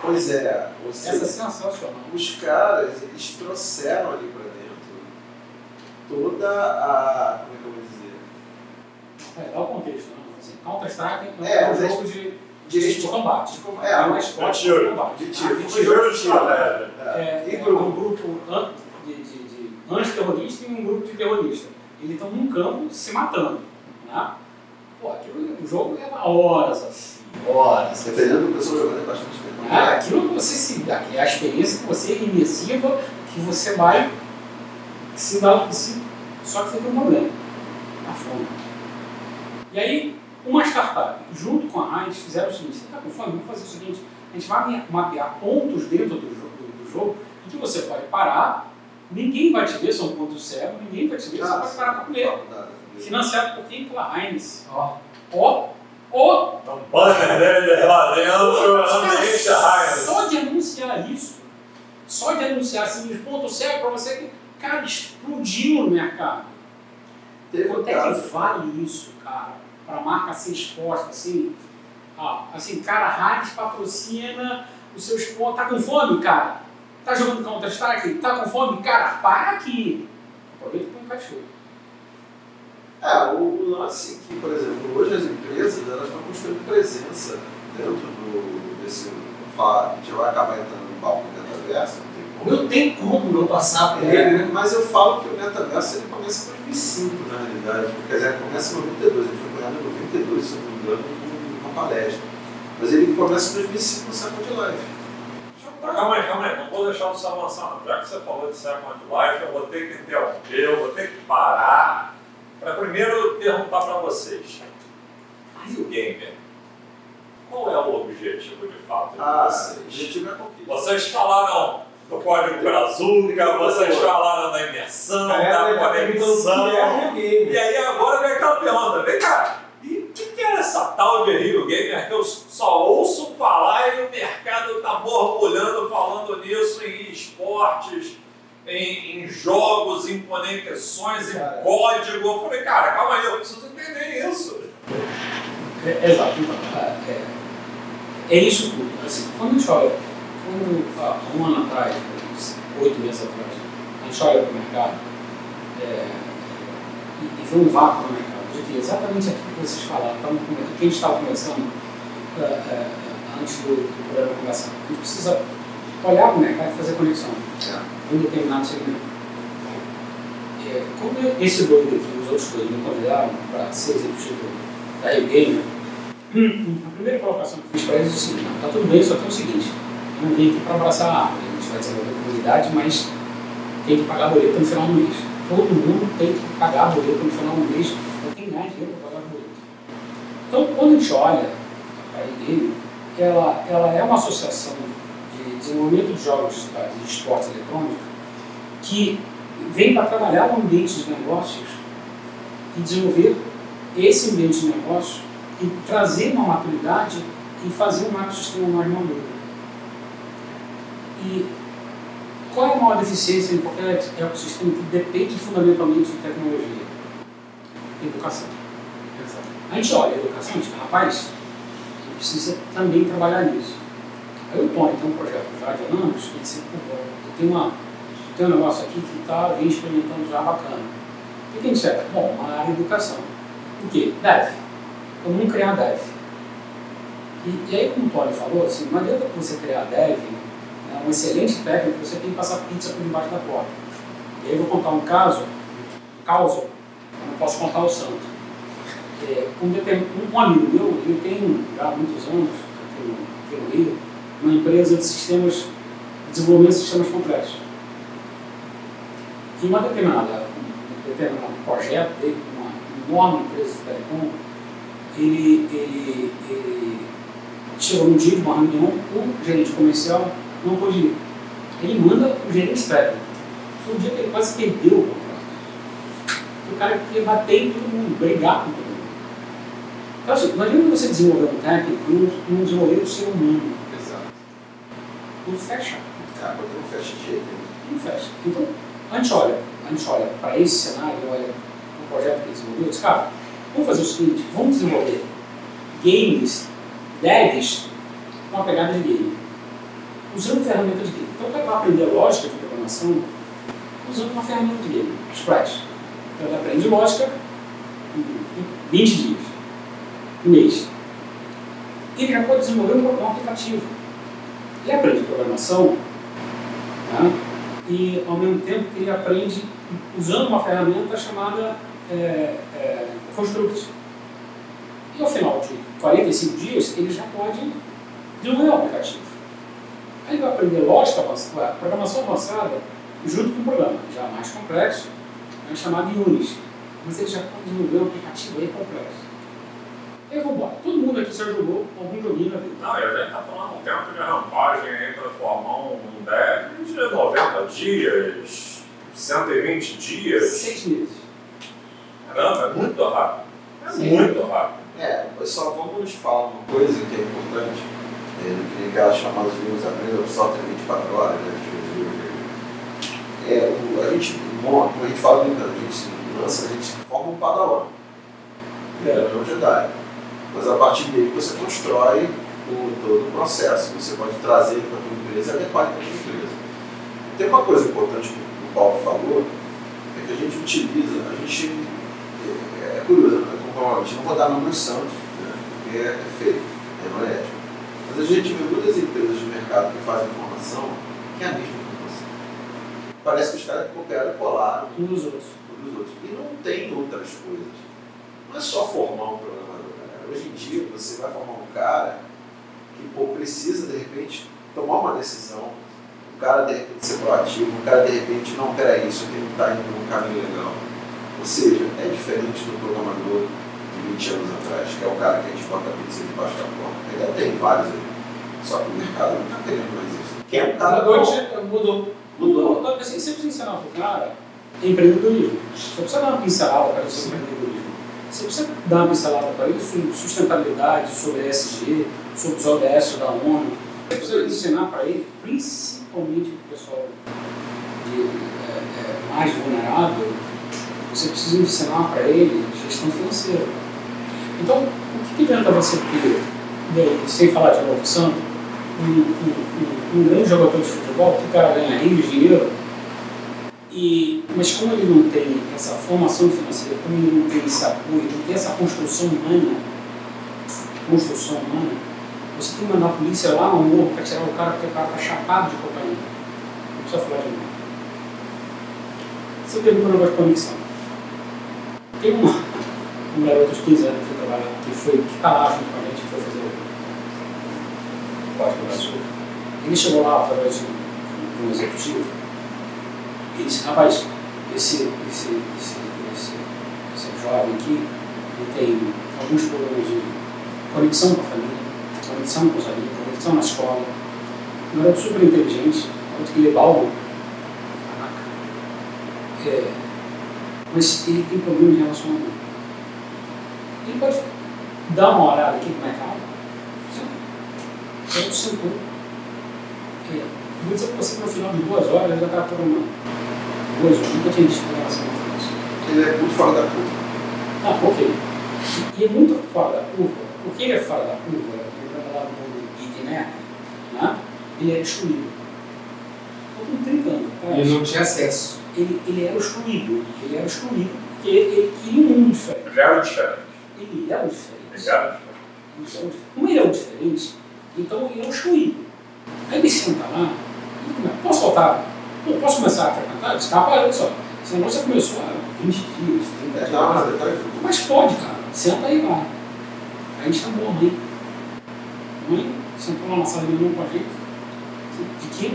Pois é, seja, Essa é sensacional. os caras, eles trouxeram ali para dentro toda a. Como é que eu vou dizer? É, dá o contexto, né? Assim, Counter-Strike é, É, um mas- jogo de, De de, de combate. de com- É, é, um esporte de tiro. de combate. de tiro. Ah, de Foi tiro. de tiro. É. É, E é grupo? um grupo de, de, de antiterrorista e um grupo de terrorista. Eles estão num campo se matando. Né? Pô, aquilo, o jogo leva horas assim. Horas. Dependendo do pessoal jogando é bastante tempo. Ah, aquilo que você se dá, é a experiência que você é imersiva, que você vai se dar. Se, só que você tem um problema. A fome. E aí, uma startup, junto com a Heinz, fizeram o seguinte: você está com fome? Vamos fazer o seguinte: a gente vai mapear pontos dentro do jogo, do, do jogo em que você pode parar, ninguém vai te ver, são pontos cegos, ninguém vai te ver, você Ah, pode parar para comer. Não, não, Financiado por quem? Pela Heinz. Ó, ó, ó, banner dele lá dentro, ambiente Heinz. Só de anunciar isso, só de anunciar assim, os pontos cegos para você que, cara, explodiu no mercado. Teve um Quanto é que vale isso, cara, para a marca ser exposta assim? Ah, assim, cara, Heinz patrocina os seus pontos. Tá com fome, cara? Tá jogando Counter-Strike? Tá com fome? Cara, para aqui. Aproveita e põe um cachorro. É, o, lance que, por exemplo, hoje as empresas elas estão construindo presença dentro do, desse. Vamos falar, a gente vai acabar entrando no palco do metaverso, não tem como. Não tem como não passar por É, ele, né? mas eu falo que o metaverso ele começa em 2005, na realidade. Quer dizer, ele começa em 92, ele foi criado em 92, se eu não me engano, numa palestra. Mas ele começa em 2005 no Second Life. Calma aí, calma aí, não vou deixar você avançar. Já que você falou de Second Life, eu vou ter que interromper, eu vou ter que parar para primeiro perguntar para vocês. E o gamer? Qual é o objetivo de fato de Ah, vocês? objetivo é. Vocês falaram do código brazuca, vocês falaram da imersão, galera da conexão. é Rio. E aí agora vem aquela pergunta, vem cá, e o que, que é essa tal de Rio Gamer que eu só ouço falar e o mercado tá borbulhando falando nisso em esportes, em, em jogos, em conexões, em Cara. código. Eu falei, cara, calma aí, eu preciso entender isso. É, exato. Então, é, é, é isso tudo. Assim, quando a gente olha, quando, há um ano atrás, oito meses atrás, a gente olha para o mercado é, e, e vê um vácuo no mercado, de exatamente aquilo que vocês falaram, tava, come- que a gente estava conversando é, é, antes do, do programa começar. A gente precisa olhar para o mercado e fazer conexão É. um determinado segmento. É, quando esse doido aqui, os outros dois, me convidaram para ser executivo da Rio Gamer, a primeira colocação que eu fiz para eles é o seguinte, não, tá tudo bem, só tem o seguinte, eu não vim aqui para abraçar a árvore, a gente vai desenvolver comunidade, mas tem que pagar boleto no final do mês. Todo mundo tem que pagar boleto no final do mês, não tem mais dinheiro para pagar boleto. Então, quando a gente olha a Rio Gamer, ela, ela é uma associação desenvolvimento de jogos digitais e de esportes eletrônicos que vem para trabalhar o ambiente de negócios e desenvolver esse ambiente de negócio e trazer uma maturidade e fazer um ecossistema mais maduro. E qual é a maior deficiência em qualquer ecossistema que depende fundamentalmente de tecnologia? Educação. A gente olha a educação e diz, rapaz, precisa também trabalhar nisso. Aí o Tony tem um projeto já de anos, ele disse, pô, eu tenho, uma, tem um negócio aqui que está vem experimentando já bacana. O que quer? Bom, uma área de educação. O quê? Dev. Então vamos criar Dev. E, e aí, como o Tony falou, assim, não adianta você criar Dev, né, um excelente técnico, você tem que passar pizza por debaixo da porta. E aí eu vou contar um caso, um caso, eu não posso contar o santo. É, um, um amigo meu, ele tem já há muitos anos, aqui no, aqui no Rio, uma empresa de sistemas, de desenvolvimento de sistemas complexos. E uma determinada, um determinado projeto dele, uma enorme empresa de telecom, ele, ele, ele chegou num dia de uma reunião, o gerente comercial não pôde ir. Ele manda o gerente técnico. Foi um dia que ele quase perdeu o contrato. o cara que queria bater em todo mundo, brigar com todo mundo. Então, assim, não você desenvolver um técnico e não desenvolver o ser humano. Não fecha. Cara, quando não fecha de jeito nenhum. Não fecha. Então, a gente olha, a gente olha para esse cenário, olha o projeto que ele desenvolveu, diz, cara, vamos fazer o seguinte, vamos desenvolver games, devs, com uma pegada de game, usando ferramentas de game. Então, vai aprender lógica de programação usando uma ferramenta de game, Scratch. Então, ele aprende lógica em 20 dias, um mês. Ele já pode desenvolver um aplicativo. Ele aprende programação né? e, ao mesmo tempo, ele aprende usando uma ferramenta chamada é, é, Construct. E ao final de 45 dias, ele já pode desenvolver um aplicativo. Aí ele vai aprender lógica avançada, programação avançada, junto com um programa já mais complexo, é chamado Unis. Mas ele já pode desenvolver um aplicativo aí complexo. E vamos embora. Todo mundo aqui já jogou algum joguinho na vida. Não, e a gente está falando um tempo de rampagem aí para formar um deck de 90 dias, 120 dias. Seis meses. Caramba, é muito rápido. É Sim. muito rápido. É, mas só vamos falar uma coisa que é importante. É, no que aquelas chamadas livros aprendam só tem 24 horas, né? É, o, a gente, como a gente fala brincando, a gente lança, a gente forma um padawan. É. É um Jedi. Mas a partir dele você constrói o, todo o processo. Você pode trazer ele para a tua empresa e adequar ele para a tua empresa. Tem uma coisa importante que o Paulo falou, é que a gente utiliza, a gente é, é curioso, né? Provavelmente não vou dar números santos, né? porque é, é feio, é, não é ético. Mas a gente vê muitas empresas de mercado que fazem formação que é a mesma formação. Parece que os caras copiaram e colaram Um dos outros. um dos outros. E não tem outras coisas. Não é só formar um galera. Hoje em dia você vai formar um cara que pô, precisa de repente tomar uma decisão, o cara de repente ser proativo, o cara de repente, não, peraí, isso aqui não está indo num caminho legal. Ou seja, é diferente do programador de 20 anos atrás, que é o cara que a gente bota a pizza debaixo da porta. Ainda tem vários aí. Só que o mercado não está querendo mais isso. Quer um A cara bom. noite mudou. Mudou. Assim, você precisa ensinar para o cara empreendedorismo. Você precisa dar uma pincelada para sobre empreendedorismo. Você precisa dar uma pincelada para ele sobre sustentabilidade, sobre ESG, sobre os ODS da ONU. Você precisa ensinar para ele, principalmente para o pessoal de, é, é, mais vulnerável, você precisa ensinar para ele gestão financeira. Então, o que, adianta você ter, né, sem falar de novo santo, um, um, um, um grande jogador de futebol que o cara ganha rios de dinheiro, e, mas como ele não tem essa formação financeira, como ele não tem esse apoio, não tem essa construção humana, construção humana, você tem que mandar a polícia lá no morro para tirar o cara porque o cara está chapado de cocaína. Não precisa falar de novo. Você tem um negócio de conexão. Tem uma, um garoto de 15 anos que foi trabalhar, que foi, que está lá junto com a gente, que foi fazer o Código Brasil. Ele chegou lá através de um executivo e disse, rapaz, esse, esse, esse, esse, esse jovem aqui, ele tem alguns problemas de conexão com a família, conexão com os amigos, conexão na escola. Um garoto super inteligente, garoto que lê Balbo. Caraca. É, mas ele tem problema de relacionamento. Ele pode dar uma olhada aqui como é que tá? Eu sentou. É, para você que no final de duas horas ele já estava programando. Duas horas, nunca tinha visto programação na frente. Ele é muito fora da curva. Ah, ok. E é muito fora da curva. Por que ele é fora da curva? Ele trabalhava no mundo geek, né? Ele era excluído. Com 30 anos atrás, Ele não tinha acesso. ele, ele era excluído. Ele era excluído porque ele queria um mundo diferente. Ele era diferente. Ele era o diferente. Ele era diferente. Então, como ele é o diferente, então ele é o excluído. Aí ele senta lá, posso voltar? Posso começar a frequentar? Disse, rapaz, olha só, esse negócio já começou há 20 dias, 30 É, dias. não, mas ele tá Mas pode, cara, senta aí lá. Aí a gente chamou a mãe. A mãe sentou lá na sala de reunião com a gente. De quê?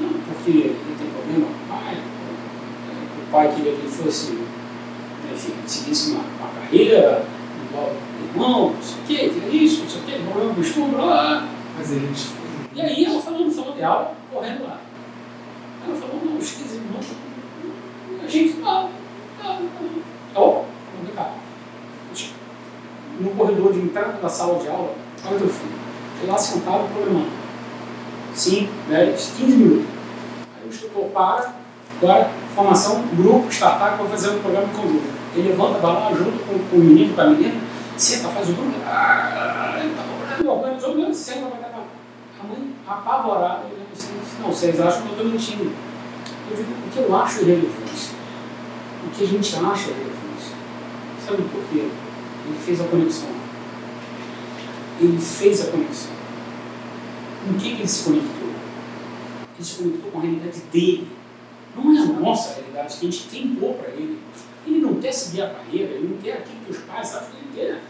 Não, porque ele tem problema com o pai. é, O pai queria que ele fosse, enfim, seguisse uma, uma carreira, igual o irmão, não sei o quê, queria isso, não sei o quê, problema com o estudo, lá, lá. Mas ele te E aí ela falando, falando de aula, correndo lá. Ela falou, não, os 15 irmãos, a gente, não, Ó, vem cá. No corredor de entrada da sala de aula, olha teu filho. Ele lá sentado programando. 5, 10, 15 minutos. Aí o instrutor para, agora, formação, grupo, startup, vou fazer um programa de conjunto. Ele levanta, vai lá junto com, com o menino, com a menina, senta, faz o grupo, ah, ele tá organizou, organizou, senta, vai dar. A mãe, apavorada, ele disse, não, vocês acham que eu estou mentindo. Eu digo, o que eu acho irrelevante, o que a gente acha irrelevante, sabe por quê? Ele fez a conexão. Ele fez a conexão. Com que, que ele se conectou? Ele se conectou com a realidade dele. Não é a nossa realidade que a gente impor para ele. Ele não quer seguir a carreira, ele não quer aquilo que os pais acham que ele quer.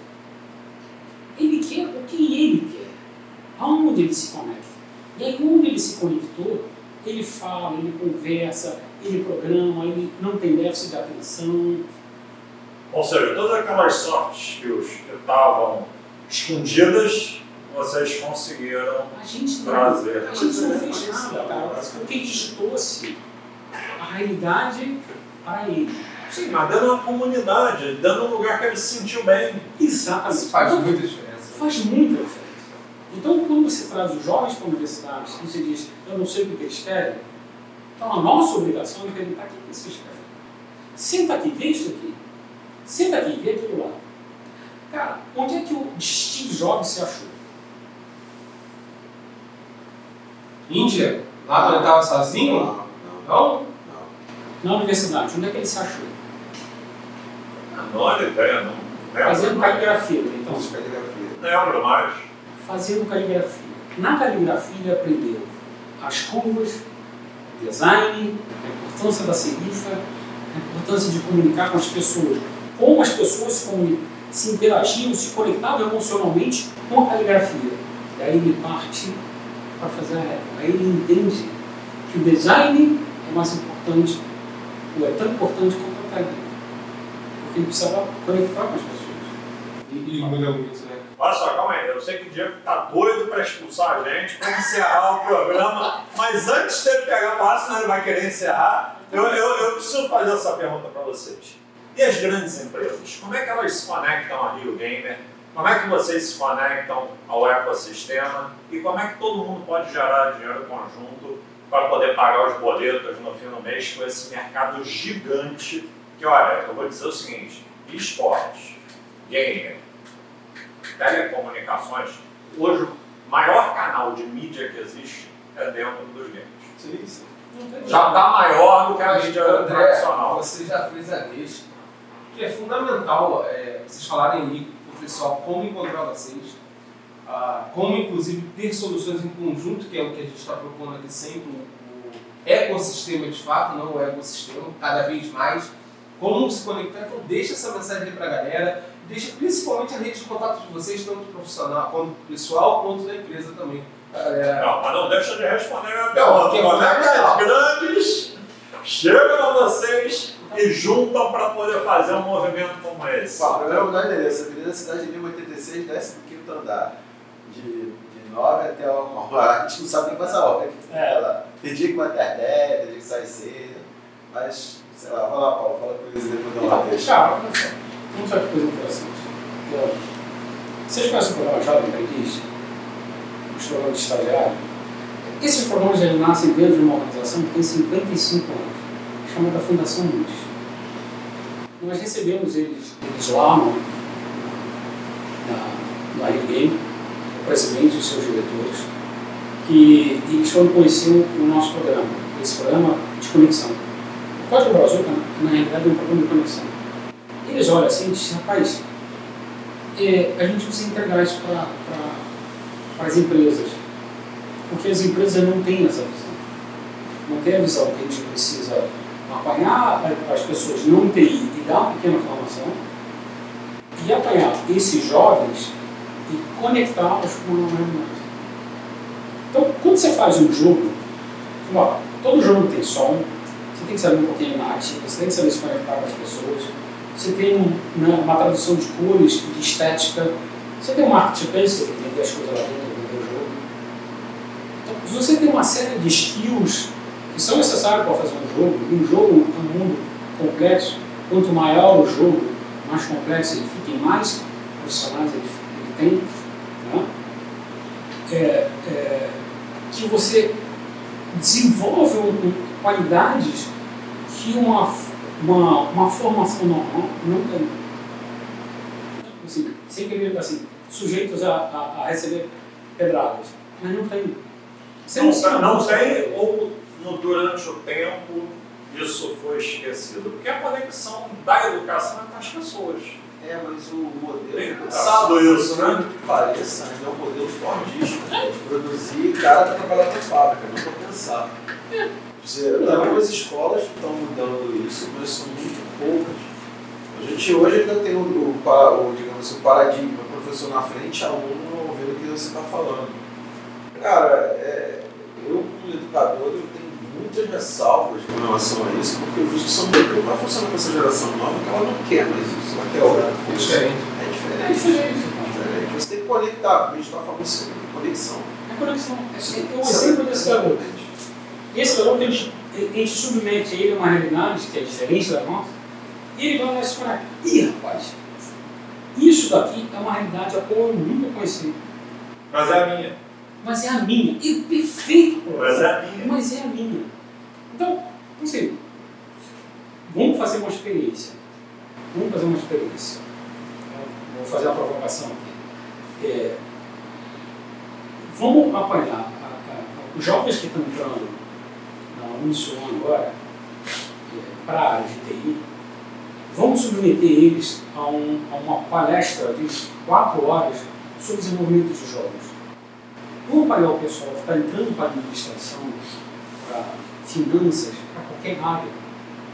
Ele quer o que ele quer. Aonde ele se conecta. E aí, onde ele se conectou, ele fala, ele conversa, ele programa, ele não tem déficit de atenção. Ou seja, todas aquelas soft skills que estavam escondidas, vocês conseguiram A gente não, trazer. a gente não fez nada, cara, porque a gente trouxe a realidade para ele. Sim, mas dando uma comunidade, dando um lugar que ele se sentiu bem. Exatamente. Isso faz Então, muita diferença. faz muita diferença. Então, quando você traz os jovens para a universidade e você diz, eu não sei o que eles querem, então a nossa obrigação é perguntar o que vocês querem. Senta aqui, vê isso aqui. Senta aqui, vê aquilo lá. Cara, onde é que o Steve Jobs se achou? Índia, lá quando ele estava sozinho? Não, não, Não? não. Na universidade, onde é que ele se achou? Não olha ideia, não. Fazendo caligrafia, então. Então, é caligrafia. lembro mais. Fazendo caligrafia. Na caligrafia ele aprendeu as curvas, design, a importância da serifa, a importância de comunicar com as pessoas, como as pessoas se, se interagiam, se conectavam emocionalmente com a caligrafia. E aí ele parte para fazer a réplica. Aí ele entende que o design é mais importante, ou é tão importante quanto a técnica. Porque ele precisava conectar com as pessoas. E, e né? Olha só, calma aí. Eu sei que o Diego tá doido para expulsar a gente, para encerrar o programa, mas antes dele pegar passo, senão ele vai querer encerrar, eu, eu, eu preciso fazer essa pergunta para vocês. E as grandes empresas? Como é que elas se conectam a Rio Gamer? Como é que vocês se conectam ao ecossistema? E como é que todo mundo pode gerar dinheiro conjunto para poder pagar os boletos no fim do mês com esse mercado gigante? Que olha, eu vou dizer o seguinte: esportes, gamer, telecomunicações, hoje o maior canal de mídia que existe é dentro dos games. Sim, sim. Já está maior do que a mídia André, tradicional. você já fez a deixa, que é fundamental é, vocês falarem aí o pessoal como encontrar vocês, ah, como inclusive ter soluções em conjunto, que é o que a gente está propondo aqui sempre, o, o ecossistema de fato, não o ecossistema, cada vez mais. Como se conectar, então deixa essa mensagem aí para a galera, deixa principalmente a rede de contato de vocês, tanto profissional quanto pessoal, quanto da empresa também. A galera Não, mas não deixa de responder a minha Não, pergunta. que é é as grandes chegam a vocês e juntam para poder fazer um movimento como esse? Bom, o programa dá endereço. Avenida Cidade Lima 86, 15 andar. De, de 9 até o. *laughs* A gente não sabe nem qual essa hora que fica É. lá. Tem dia que vai até 10, tem dia que sai cedo. Mas, sei lá, vai lá, Paulo, fala com eles e depois dá uma Então, só. Vamos ver que coisa interessante. Então, Vocês conhecem o programa Jovem Aprendiz? Os programas de estagiário? Esses programas eles nascem dentro de uma organização que tem 55 anos, chamada Fundação Luz. Nós recebemos eles, eles lá no, na, na Game, o presidente e os seus diretores, e, eles foram conhecer o, nosso programa, esse programa de conexão. O Código Brazuca, na realidade, é um programa de conexão. Eles olham assim e dizem, rapaz, é, a gente precisa entregar isso para as empresas, porque as empresas não têm essa visão. Não tem a visão que a gente precisa apanhar as pessoas não TI e dar uma pequena formação, e apanhar esses jovens e conectá-los com uma realidade. Então, quando você faz um jogo, ó, todo jogo tem som, você tem que saber um pouquinho de narrativa, você tem que saber se conectar com as pessoas, você tem né, uma tradução de cores, de estética, você tem um marketplace, tem que entender as coisas lá dentro, entender o jogo. Então, você tem uma série de skills que são necessários para fazer um jogo, um jogo é um mundo complexo, quanto maior o jogo, mais complexo ele fica e mais profissionais ele, ele tem, né? é, é, que você desenvolve um, um, qualidades que uma, uma, uma formação normal não tem. Assim, sem querer, assim, sujeitos a, a, a receber pedradas, mas não tem. Você Não, sabe- não tem, ou no- durante o tempo isso foi esquecido. Porque a conexão da educação é com as pessoas. É, mas o modelo Bem engraçado, engraçado isso, né? que pareça, ainda é um modelo fordista, né? de produzir cara para trabalhar na fábrica, não para pensar. Quer dizer, tem algumas escolas que estão mudando isso, mas são muito poucas. A gente hoje ainda tem o, o, o, digamos assim, o paradigma, o professor na frente, aluno ouvindo o que você está falando. Cara, é, eu como educador eu tenho muitas ressalvas com relação a isso, porque eu vejo que são não vai funcionar com essa geração nova que ela não quer mais isso, ela quer outra coisa. Diferente. É É diferente. É diferente. Você tem que conectar, a gente está falando sempre de conexão. É conexão. É, é o Esse garoto, a gente, a gente submete ele a uma realidade que é diferente da nossa, e ele vai lá se falar, ih, rapaz, isso daqui é uma realidade a qual eu nunca conheci. Mas é a minha. Mas é a minha. E perfeito, pô. Mas é a minha. Mas é a minha. Então, assim, vamos fazer uma experiência. Vamos fazer uma experiência. Vou fazer uma provocação aqui. É, vamos apanhar a- a- os jovens que estão entrando Unição agora para a área de TI, vamos submeter eles a, um- a uma palestra de quatro horas sobre desenvolvimento de jogos. Vamos apanhar o pessoal que está entrando para a administração, para finanças, para qualquer área,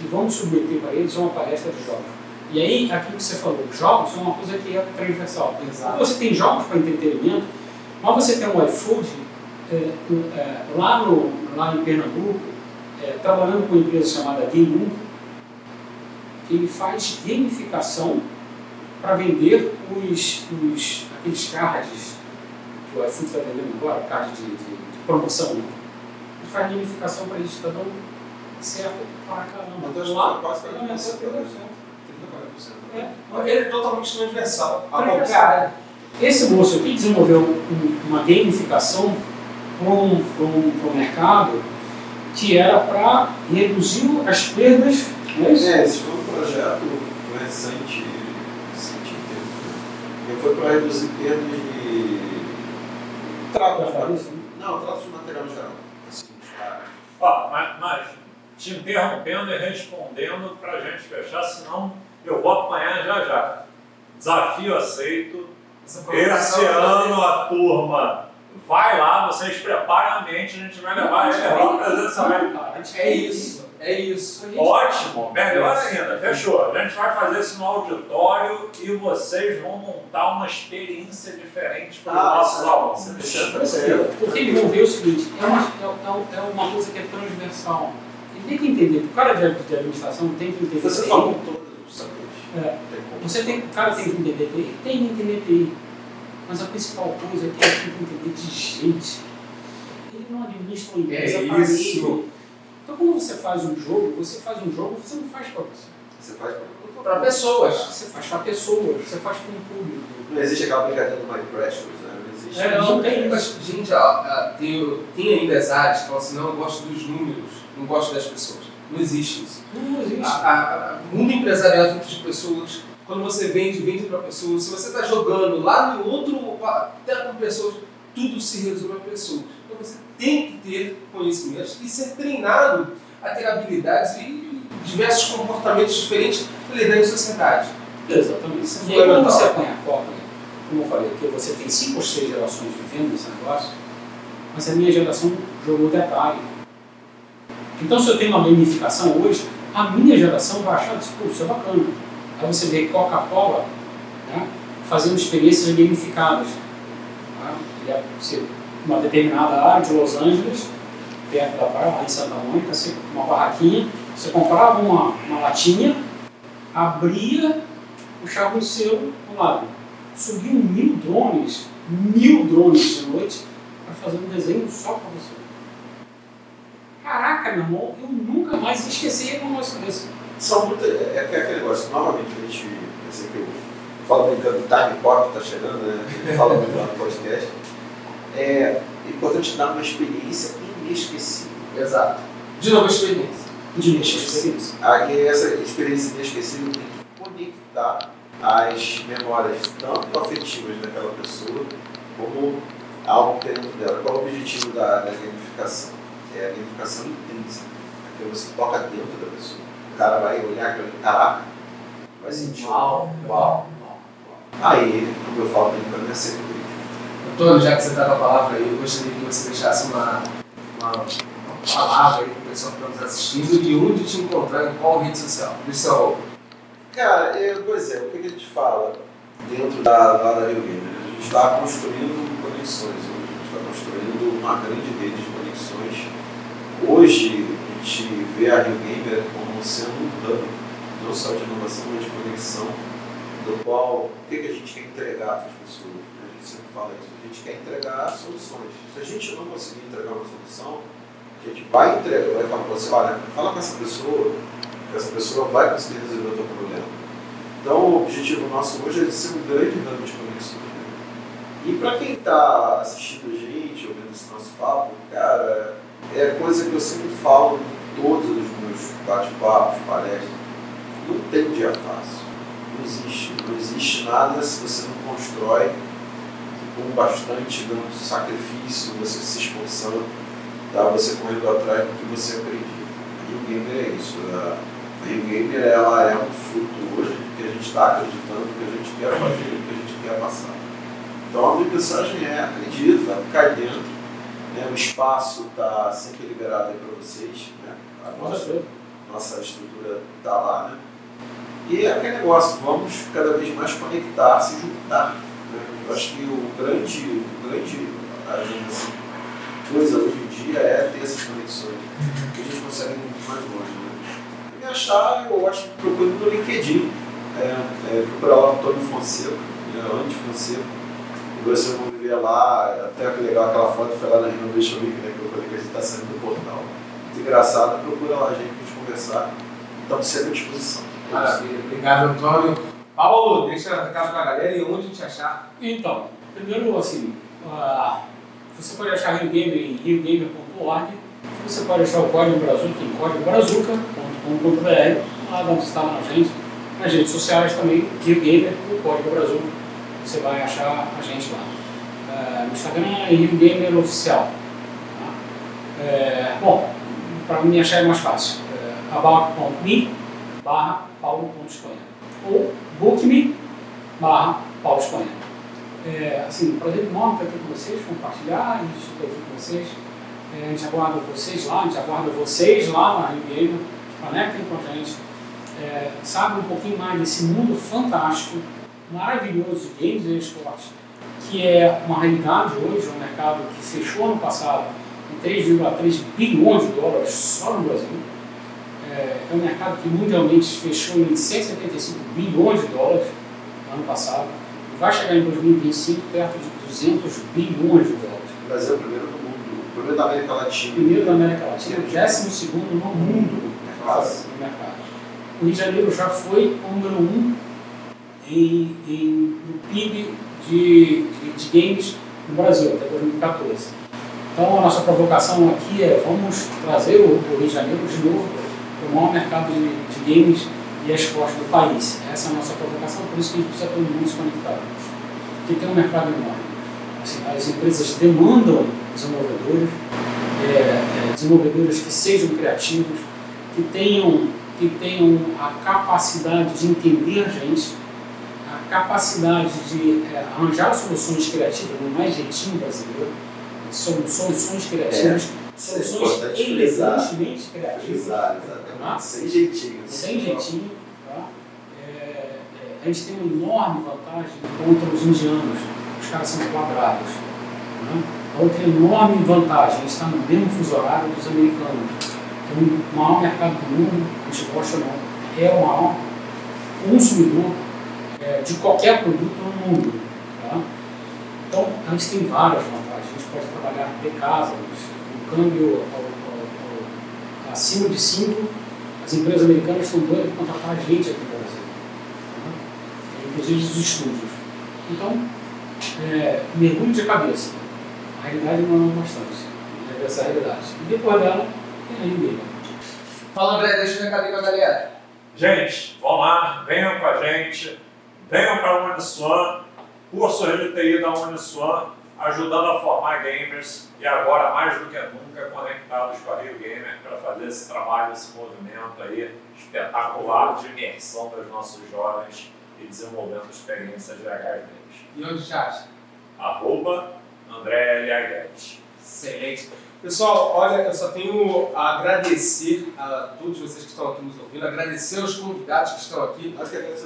e vamos submeter para eles a uma palestra de jogos. E aí, aquilo que você falou, jogos é uma coisa que é transversal. Exato. Você tem jogos para entretenimento, mas você tem um iFood é, é, lá, no, lá em Pernambuco, é, trabalhando com uma empresa chamada Game 1, que ele faz gamificação para vender os, os, aqueles cards que o iFood está vendendo agora, card de, de- de promoção. né? Ele faz gamificação para isso, está dando certo para caramba. Então, lá, quase tá 30%, dando certo, tá dando né? certo. É. Ele é totalmente transversal a qualquer área. Esse moço aqui desenvolveu um- uma gamificação para um mercado que era para reduzir as perdas. Não é isso? É, esse foi um projeto recente, recente em tempo, né? Foi para reduzir perdas de trato de material. Não, trato de material geral. Assim. Ó, mas, mas te interrompendo e respondendo para a gente fechar, senão eu vou apanhar já já. Desafio aceito. Esse ano a turma vai lá, vocês preparem a mente, a gente vai levar ele lá presencialmente. É isso, é isso. Ótimo, melhor ainda, fechou. A gente vai fazer isso no auditório e vocês vão montar uma experiência diferente para os Ah, nossos alunos. é. Porque eles vão ver o seguinte, é uma, é, é uma coisa que é transversal. Ele tem que entender, o cara de, de administração tem que entender. Você falou todos os sabores. É. Você tem, o cara tem que entender TI, tem que entender TI. Mas a principal coisa é que ele tem que entender de gente. Ele não administra uma empresa É para isso. ele. Então quando você faz um jogo, você faz um jogo, você não faz para você. Você faz Para pessoas. Você faz para pessoas, você faz para um público. Não existe aquela brincadeira do Precious, né? Não existe. É, não tem Mas, gente, ó, tem, tem ainda as áreas que falam assim, não, eu gosto dos números, não gosto das pessoas. Não existe isso. Não existe. A, a- a- o mundo empresarial é feito de pessoas. Quando você vende, vende para pessoas. Se você está jogando lá no outro, até com pessoas, tudo se resume a pessoas. Então você tem que ter conhecimentos e ser treinado a ter habilidades e diversos comportamentos diferentes para lidar em sociedade. Exatamente. Isso é E aí, quando você apanha a cobra, como eu falei, que você tem cinco ou seis gerações vivendo nesse negócio, mas a minha geração jogou detalhe. Então, se eu tenho uma gamificação hoje, a minha geração vai achar isso, pô, isso é bacana. Aí você vê Coca-Cola né, fazendo experiências gamificadas. Tá? E é, você, uma determinada área de Los Angeles, perto da praia, lá em Santa Mônica, uma barraquinha, você comprava uma, uma latinha, abria, puxava um selo do lado. Subiam mil drones, mil drones de noite, para fazer um desenho só para você. Caraca, meu irmão, eu nunca mais esqueci um negócio desse. São muitas. É, é aquele negócio, novamente, a gente. Eu sei que eu falo brincando, o time pop está chegando, né? Fala muito lá no podcast. É importante dar uma experiência inesquecível. Exato. De novo, experiência. De experiência. Aí essa experiência inesquecível tem que conectar as memórias tanto afetivas daquela pessoa como algo que tem dentro dela. Qual é o objetivo da, da gamificação? É a gamificação intrínseca. É que você toca dentro da pessoa. Cara vai olhar aquilo e caraca, vai sentir. Uau, uau, uau. Aí, como eu falo, tem que ser feliz. Antônio, já que você está com a palavra aí, eu gostaria que você deixasse uma, uma, uma palavra aí para o pessoal que está nos assistindo e onde te encontrar, em qual rede social. Deixa seu. Cara, eu, por exemplo, o que a gente fala dentro da, da Rio Gamer? A gente está construindo conexões, hoje a gente está construindo uma grande rede de conexões. Hoje a gente vê a Rio Gamer como sendo um hub, não só de inovação, mas de conexão, do qual o que, a gente quer entregar para as pessoas. A gente sempre fala isso, a gente quer entregar soluções. Se a gente não conseguir entregar uma solução, a gente vai entregar, vai falar para você, olha, fala com essa pessoa, que essa pessoa vai conseguir resolver o teu problema. Então o objetivo nosso hoje é ser um grande hub de conexões. E para quem está assistindo a gente, ouvindo esse nosso papo, cara, é coisa que eu sempre falo em todos bate-papos, palestras. Não tem dia fácil. Não existe. Não existe nada se você não constrói com bastante dando sacrifício, você se esforçando, tá? você correndo atrás do que você acredita. E o gamer é isso. A Rio Gamer ela é um fruto hoje do que a gente está acreditando, do que a gente quer fazer, do que a gente quer passar. Então a minha mensagem é acredita, cai dentro. Né? O espaço está sempre liberado aí para vocês. Né? A nossa, estrutura está lá. Né? E é aquele negócio, vamos cada vez mais conectar, se juntar. Né? Eu acho que o grande, o grande assim, coisa hoje em dia é ter essas conexões, que a gente consegue muito mais longe. Né? E me achar, eu acho que procure no LinkedIn, é, é, procurar o Antônio Fonseca, né? Fonseca você vão ver lá, até legal aquela foto foi lá na Renovation Week, né, que eu falei que a gente está saindo do portal. Muito engraçado, procura lá gente gente conversar. Estamos sempre à disposição. Maravilha, obrigado Antônio. Paulo, deixa a casa para a galera e onde te achar. Então, primeiro assim, uh, você pode achar Rio Gamer em riogamer.org, você pode achar o Código Brazuca em códigobrazuca.com.br, lá onde está na gente, nas redes sociais também, Rio Gamer, o Código Brazuca você vai achar a gente lá. Uh, no Instagram é Rio Gamer Oficial. Tá? É, bom, para me achar é mais fácil. About.me barra paulo.espanha ou bookme barra paulo espanha. É, assim, prazer enorme estar aqui com vocês, compartilhar isso aqui com vocês. É, a gente aguarda vocês lá, a gente aguarda vocês lá na Gamer, conectem com a gente, é, sabe um pouquinho mais desse mundo fantástico maravilhoso de games e esportes, que é uma realidade hoje, um mercado que fechou ano passado em 3,3 bilhões de dólares só no Brasil. É, é um mercado que mundialmente fechou em 175 bilhões de dólares no ano passado. E vai chegar em 2025 perto de 200 bilhões de dólares. O Brasil é o primeiro do mundo, o primeiro da América Latina. Primeiro da América Latina, o décimo segundo no mundo no mercado. O Rio de Janeiro já foi o número um em, em, no PIB de, de, de, games no Brasil, até 2014. Então a nossa provocação aqui é vamos trazer o, Rio de Janeiro de novo o maior mercado de, games e esporte do país. Essa é a nossa provocação, por isso que a gente precisa todo mundo se conectar. Porque tem um mercado enorme. Assim, as empresas demandam desenvolvedores, é, é, desenvolvedores que sejam criativos, que tenham, que tenham a capacidade de entender a gente, capacidade de é, arranjar soluções criativas, não é jeitinho brasileiro, são soluções criativas, é, soluções é elegantemente criativas. Frisar, tá? Sem jeitinho. Sem jeitinho. Tá? É, é, a gente tem uma enorme vantagem contra os indianos, os caras são quadrados. Né? A outra enorme vantagem, a gente está no mesmo fuso horário dos americanos. Então, o maior mercado do mundo, a gente gosta ou não, é o maior consumidor é, de qualquer produto no mundo. Tá? Então, a gente tem várias vantagens. A trabalhar de casa, o câmbio ao, ao, ao, acima de 5, As empresas americanas estão doidas para contratar a gente aqui no Brasil, né? inclusive os estúdios. Então, é, mergulho de cabeça. A realidade não é uma constância, é essa a realidade. E depois dela, tem a Rindeira. Fala André, deixa o recado aí pra galera. Gente, vão lá, venham com a gente, venham para a Uniswan, curso de TI da Uniswan, ajudando a formar gamers e agora mais do que nunca conectados com a Rio Gamer para fazer esse trabalho, esse movimento aí espetacular de imersão dos nossos jovens e desenvolvendo experiências legais deles. E onde te acha? Arroba André L. Excelente. Pessoal, olha, eu só tenho a agradecer a todos vocês que estão aqui nos ouvindo, agradecer aos convidados que estão aqui.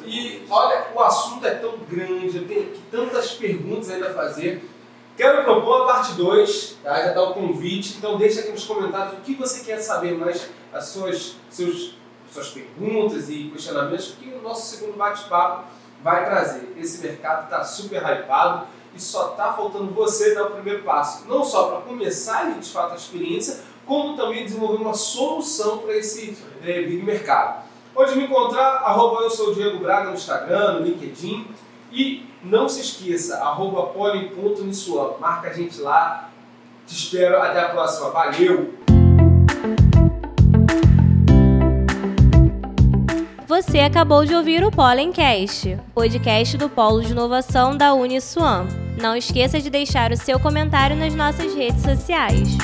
E olha, o assunto é tão grande, eu tenho aqui tantas perguntas ainda a fazer. Quero propor a parte 2, tá? já está o convite, então deixa aqui nos comentários o que você quer saber mais, as suas, seus, suas perguntas e questionamentos, que o nosso segundo bate-papo vai trazer. Esse mercado está super hypado e só está faltando você dar o primeiro passo, não só para começar ali, de fato a experiência, como também desenvolver uma solução para esse eh, big mercado. Pode me encontrar, arroba eu sou Diego Braga no Instagram, no LinkedIn. E não se esqueça, arroba poli.nissuam. Marca a gente lá. Te espero. Até a próxima. Valeu! Você acabou de ouvir o Pollencast, podcast do Polo de Inovação da Uniswan. Não esqueça de deixar o seu comentário nas nossas redes sociais.